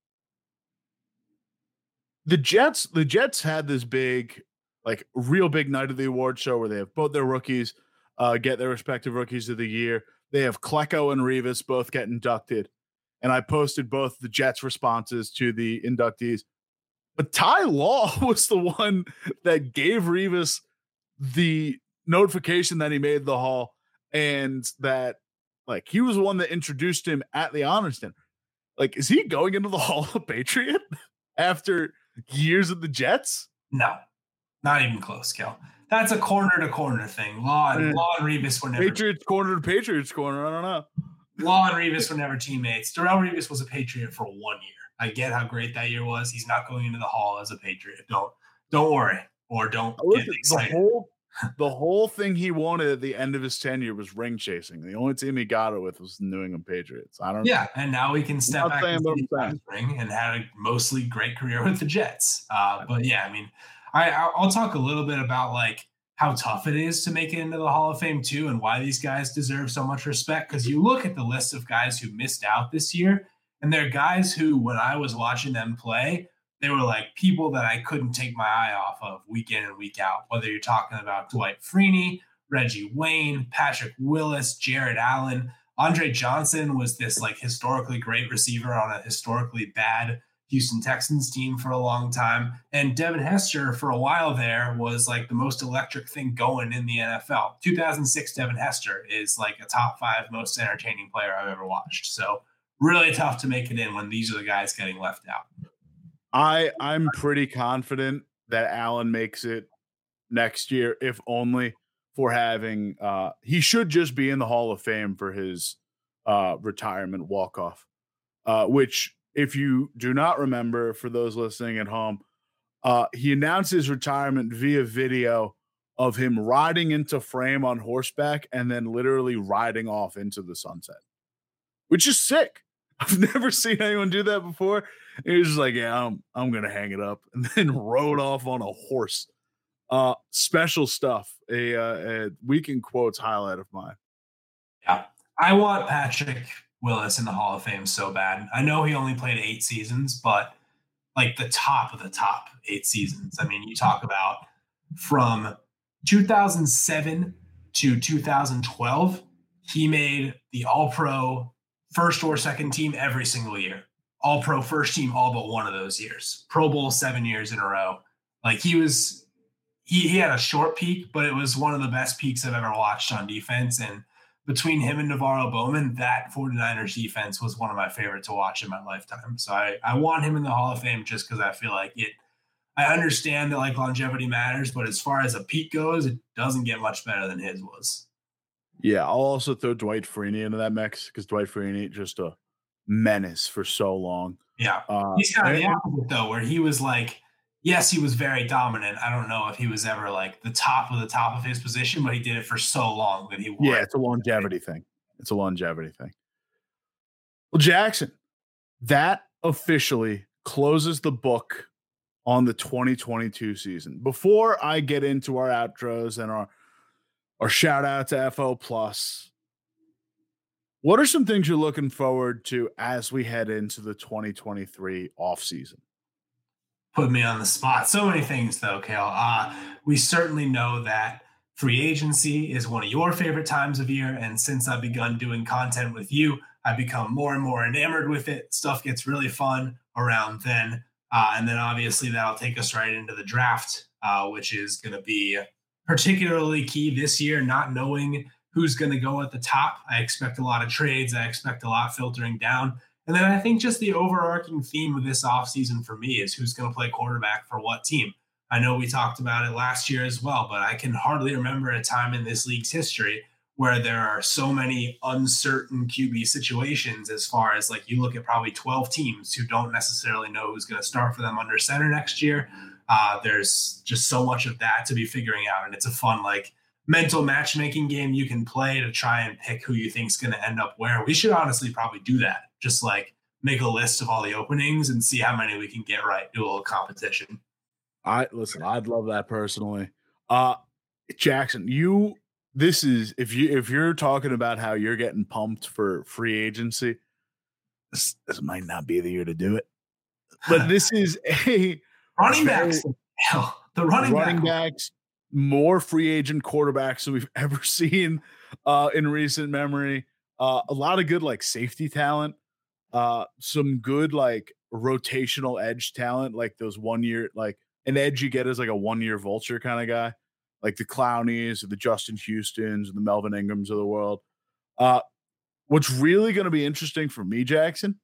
the Jets, the Jets had this big, like real big night of the award show where they have both their rookies uh, get their respective rookies of the year. They have Klecko and Revis both get inducted. And I posted both the Jets responses to the inductees. But Ty Law was the one that gave Revis the notification that he made the Hall and that like he was the one that introduced him at the honors dinner. Like, is he going into the Hall of Patriot after years of the Jets? No, not even close, Kel. That's a corner to corner thing. Law and uh, Law and Revis were never Patriots corner to Patriots corner. I don't know. Law and Revis were never teammates. Darrelle Revis was a Patriot for one year. I get how great that year was. He's not going into the Hall as a Patriot. Don't don't worry or don't get excited. The whole the whole thing he wanted at the end of his tenure was ring chasing. The only team he got it with was the New England Patriots. I don't. Yeah, know. and now he can step back the ring and had a mostly great career with the Jets. Uh, but yeah, I mean, I I'll talk a little bit about like how tough it is to make it into the Hall of Fame too, and why these guys deserve so much respect. Because you look at the list of guys who missed out this year, and they're guys who, when I was watching them play, they were like people that I couldn't take my eye off of week in and week out. Whether you're talking about Dwight Freeney, Reggie Wayne, Patrick Willis, Jared Allen, Andre Johnson was this like historically great receiver on a historically bad Houston Texans team for a long time. And Devin Hester, for a while there, was like the most electric thing going in the NFL. 2006 Devin Hester is like a top five most entertaining player I've ever watched. So really tough to make it in when these are the guys getting left out. I I'm pretty confident that Allen makes it next year, if only for having uh he should just be in the Hall of Fame for his uh retirement walk off. Uh which if you do not remember for those listening at home, uh he announced his retirement via video of him riding into frame on horseback and then literally riding off into the sunset. Which is sick. I've never seen anyone do that before. He was just like, "Yeah, I'm I'm gonna hang it up," and then rode off on a horse. Uh, special stuff. A, uh, a weekend quotes highlight of mine. Yeah, I want Patrick Willis in the Hall of Fame so bad. I know he only played eight seasons, but like the top of the top eight seasons. I mean, you talk about from 2007 to 2012, he made the All Pro first or second team every single year. All pro first team all but one of those years. Pro Bowl seven years in a row. Like he was he, he had a short peak, but it was one of the best peaks I've ever watched on defense. And between him and NaVorro Bowman, that 49ers defense was one of my favorite to watch in my lifetime. So I, I want him in the Hall of Fame just because I feel like it I understand that like longevity matters, but as far as a peak goes, it doesn't get much better than his was. Yeah, I'll also throw Dwight Freeney into that mix because Dwight Freeney just a menace for so long. Yeah, uh, he's kind of the opposite though, where he was like, yes, he was very dominant. I don't know if he was ever like the top of the top of his position, but he did it for so long that he won. Yeah, it's a longevity thing. It's a longevity thing. Well, Jackson, that officially closes the book on the 2022 season. Before I get into our outros and our our shout out to FO Plus, what are some things you're looking forward to as we head into the 2023 off season? Put me on the spot. So many things, though, Cale. Uh, we certainly know that free agency is one of your favorite times of year. And since I've begun doing content with you, I've become more and more enamored with it. Stuff gets really fun around then. Uh, and then obviously that'll take us right into the draft, uh, which is going to be particularly key this year, not knowing who's going to go at the top. I expect a lot of trades. I expect a lot filtering down. And then I think just the overarching theme of this offseason for me is who's going to play quarterback for what team. I know we talked about it last year as well, but I can hardly remember a time in this league's history where there are so many uncertain QB situations as far as like you look at probably 12 teams who don't necessarily know who's going to start for them under center next year. Uh, there's just so much of that to be figuring out. And it's a fun, like, mental matchmaking game you can play to try and pick who you think is going to end up where. We should honestly probably do that just like make a list of all the openings and see how many we can get right. Do a little competition. I listen. I'd love that personally. Uh, Jackson, you. This is if you if you're talking about how you're getting pumped for free agency. This, this might not be the year to do it, but this is a running backs. Hell, the running, running back. backs, more free agent quarterbacks than we've ever seen uh, in recent memory. Uh, a lot of good like safety talent uh some good like rotational edge talent, like those one year, like an edge you get as like a one year vulture kind of guy, like the Clowneys or the Justin Houstons and the Melvin Ingrams of the world. Uh what's really going to be interesting for me, Jackson,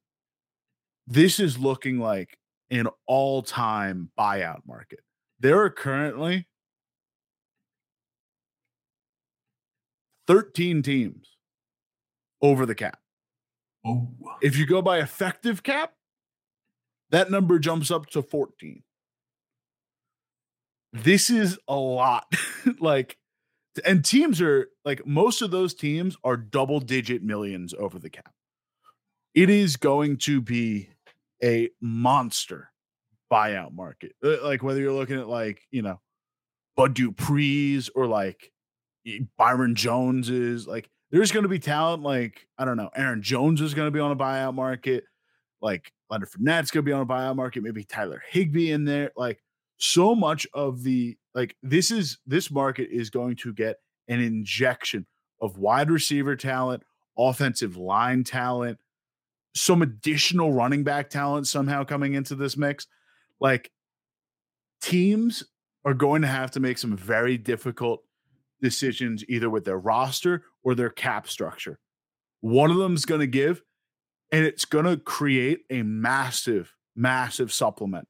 this is looking like an all time buyout market. There are currently 13 teams over the cap. Oh. If you go by effective cap, that number jumps up to 14. This is a lot. like, and teams are like most of those teams are double digit millions over the cap. It is going to be a monster buyout market. Uh, like whether you're looking at like, you know, Bud Dupree's or like Byron Jones is like there's going to be talent like I don't know, Aaron Jones is going to be on a buyout market, like Leonard Fournette's going to be on a buyout market, maybe Tyler Higbee in there. Like so much of the like this is this market is going to get an injection of wide receiver talent, offensive line talent, some additional running back talent somehow coming into this mix. Like teams are going to have to make some very difficult decisions either with their roster or their cap structure. One of them is going to give, and it's going to create a massive, massive supplement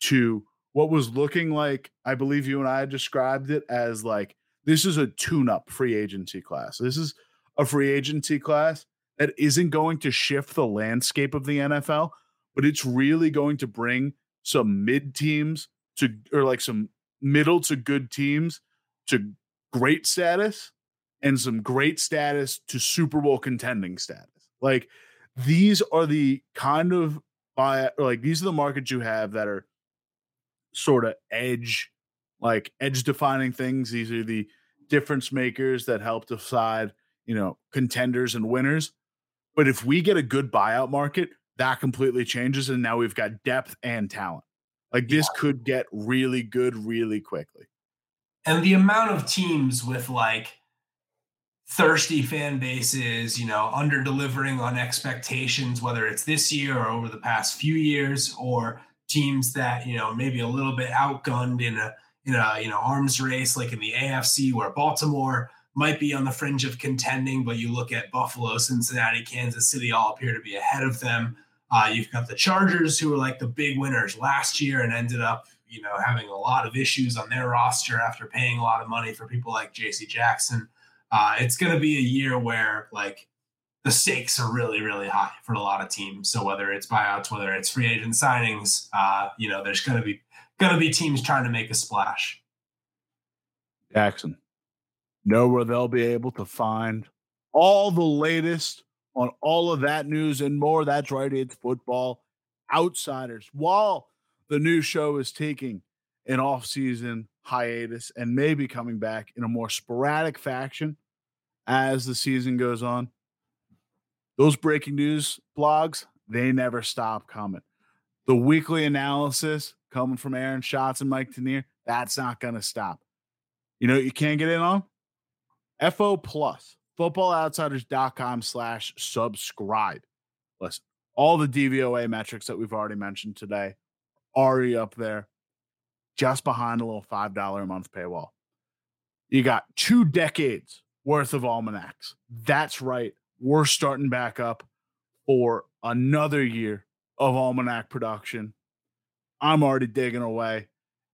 to what was looking like. I believe you and I described it as like this is a tune up free agency class. This is a free agency class that isn't going to shift the landscape of the NFL, but it's really going to bring some mid teams to, or like some middle to good teams to great status and some great status to Super Bowl contending status. Like these are the kind of buy like these are the markets you have that are sort of edge like edge defining things. These are the difference makers that help decide, you know, contenders and winners. But if we get a good buyout market, that completely changes and now we've got depth and talent. Like this yeah. could get really good really quickly and the amount of teams with like thirsty fan bases, you know, under delivering on expectations, whether it's this year or over the past few years, or teams that you know maybe a little bit outgunned in a in a you know arms race like in the AFC, where Baltimore might be on the fringe of contending, but you look at Buffalo, Cincinnati, Kansas City, all appear to be ahead of them. Uh, you've got the Chargers, who were like the big winners last year and ended up you know, having a lot of issues on their roster after paying a lot of money for people like JC Jackson. Uh, it's going to be a year where like the stakes are really, really high for a lot of teams. So whether it's buyouts, whether it's free agent signings, uh, you know, there's going to be going to be teams trying to make a splash. Jackson, know where they'll be able to find all the latest on all of that news and more. That's right, it's Football Outsiders. While the new show is taking an off-season hiatus and maybe coming back in a more sporadic fashion as the season goes on, those breaking news blogs, they never stop coming. The weekly analysis coming from Aaron Schatz and Mike Tanier, that's not going to stop. You know, you can't get in on FO Plus, footballoutsiders.com slash subscribe. Listen, all the DVOA metrics that we've already mentioned today already up there, just behind a little $5 a month paywall. You got two decades worth of almanacs. That's right. We're starting back up for another year of almanac production. I'm already digging away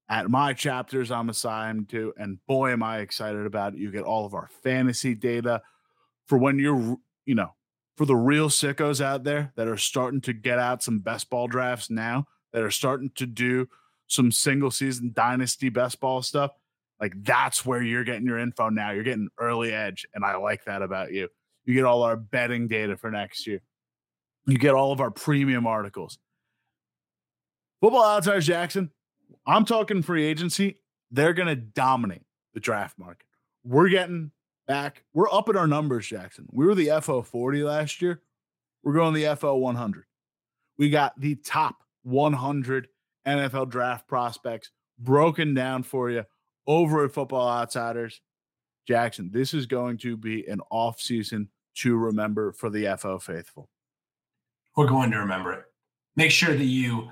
at my chapters I'm assigned to, and boy, am I excited about it. You get all of our fantasy data for when you're, you know, for the real sickos out there that are starting to get out some best ball drafts now, that are starting to do some single season dynasty best ball stuff. Like that's where you're getting your info now. You're getting early edge, and I like that about you. You get all our betting data for next year. You get all of our premium articles. Football Outsiders Jackson, I'm talking free agency. They're going to dominate the draft market. We're getting back. We're up at our numbers, Jackson. We were the FO 40 last year. We're going the FO 100. We got the top 100 NFL draft prospects broken down for you over at Football Outsiders. Jackson, this is going to be an off season to remember for the FO faithful. We're going to remember it. Make sure that you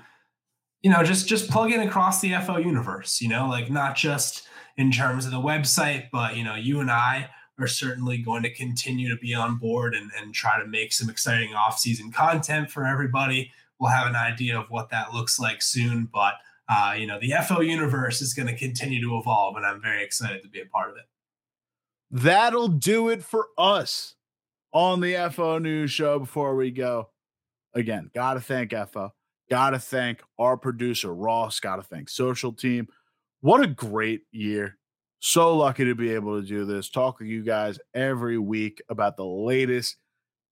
you know, just just plug in across the FO universe, you know, like not just in terms of the website, but you know, you and I are certainly going to continue to be on board and, and try to make some exciting off-season content for everybody. We'll have an idea of what that looks like soon, but uh, you know, the FO universe is going to continue to evolve, and I'm very excited to be a part of it. That'll do it for us on the FO News Show. Before we go, again, gotta thank FO Got to thank our producer, Ross. Got to thank Social Team. What a great year. So lucky to be able to do this, talk to you guys every week about the latest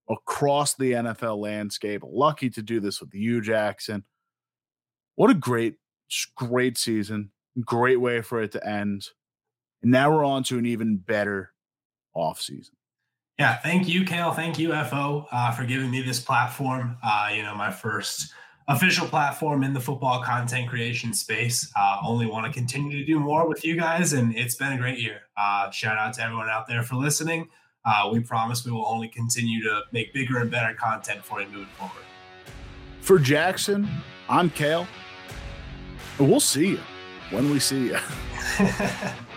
across the NFL landscape. Lucky to do this with you, Jackson. What a great, great season. Great way for it to end. And now we're on to an even better off season. Yeah, thank you, Cale. Thank you, FO, uh, for giving me this platform. Uh, you know, my first official platform in the football content creation space. Uh, only want to continue to do more with you guys, and it's been a great year. Uh, shout out to everyone out there for listening. Uh, we promise we will only continue to make bigger and better content for you moving forward. For Jackson, I'm Cale. We'll see you when we see you.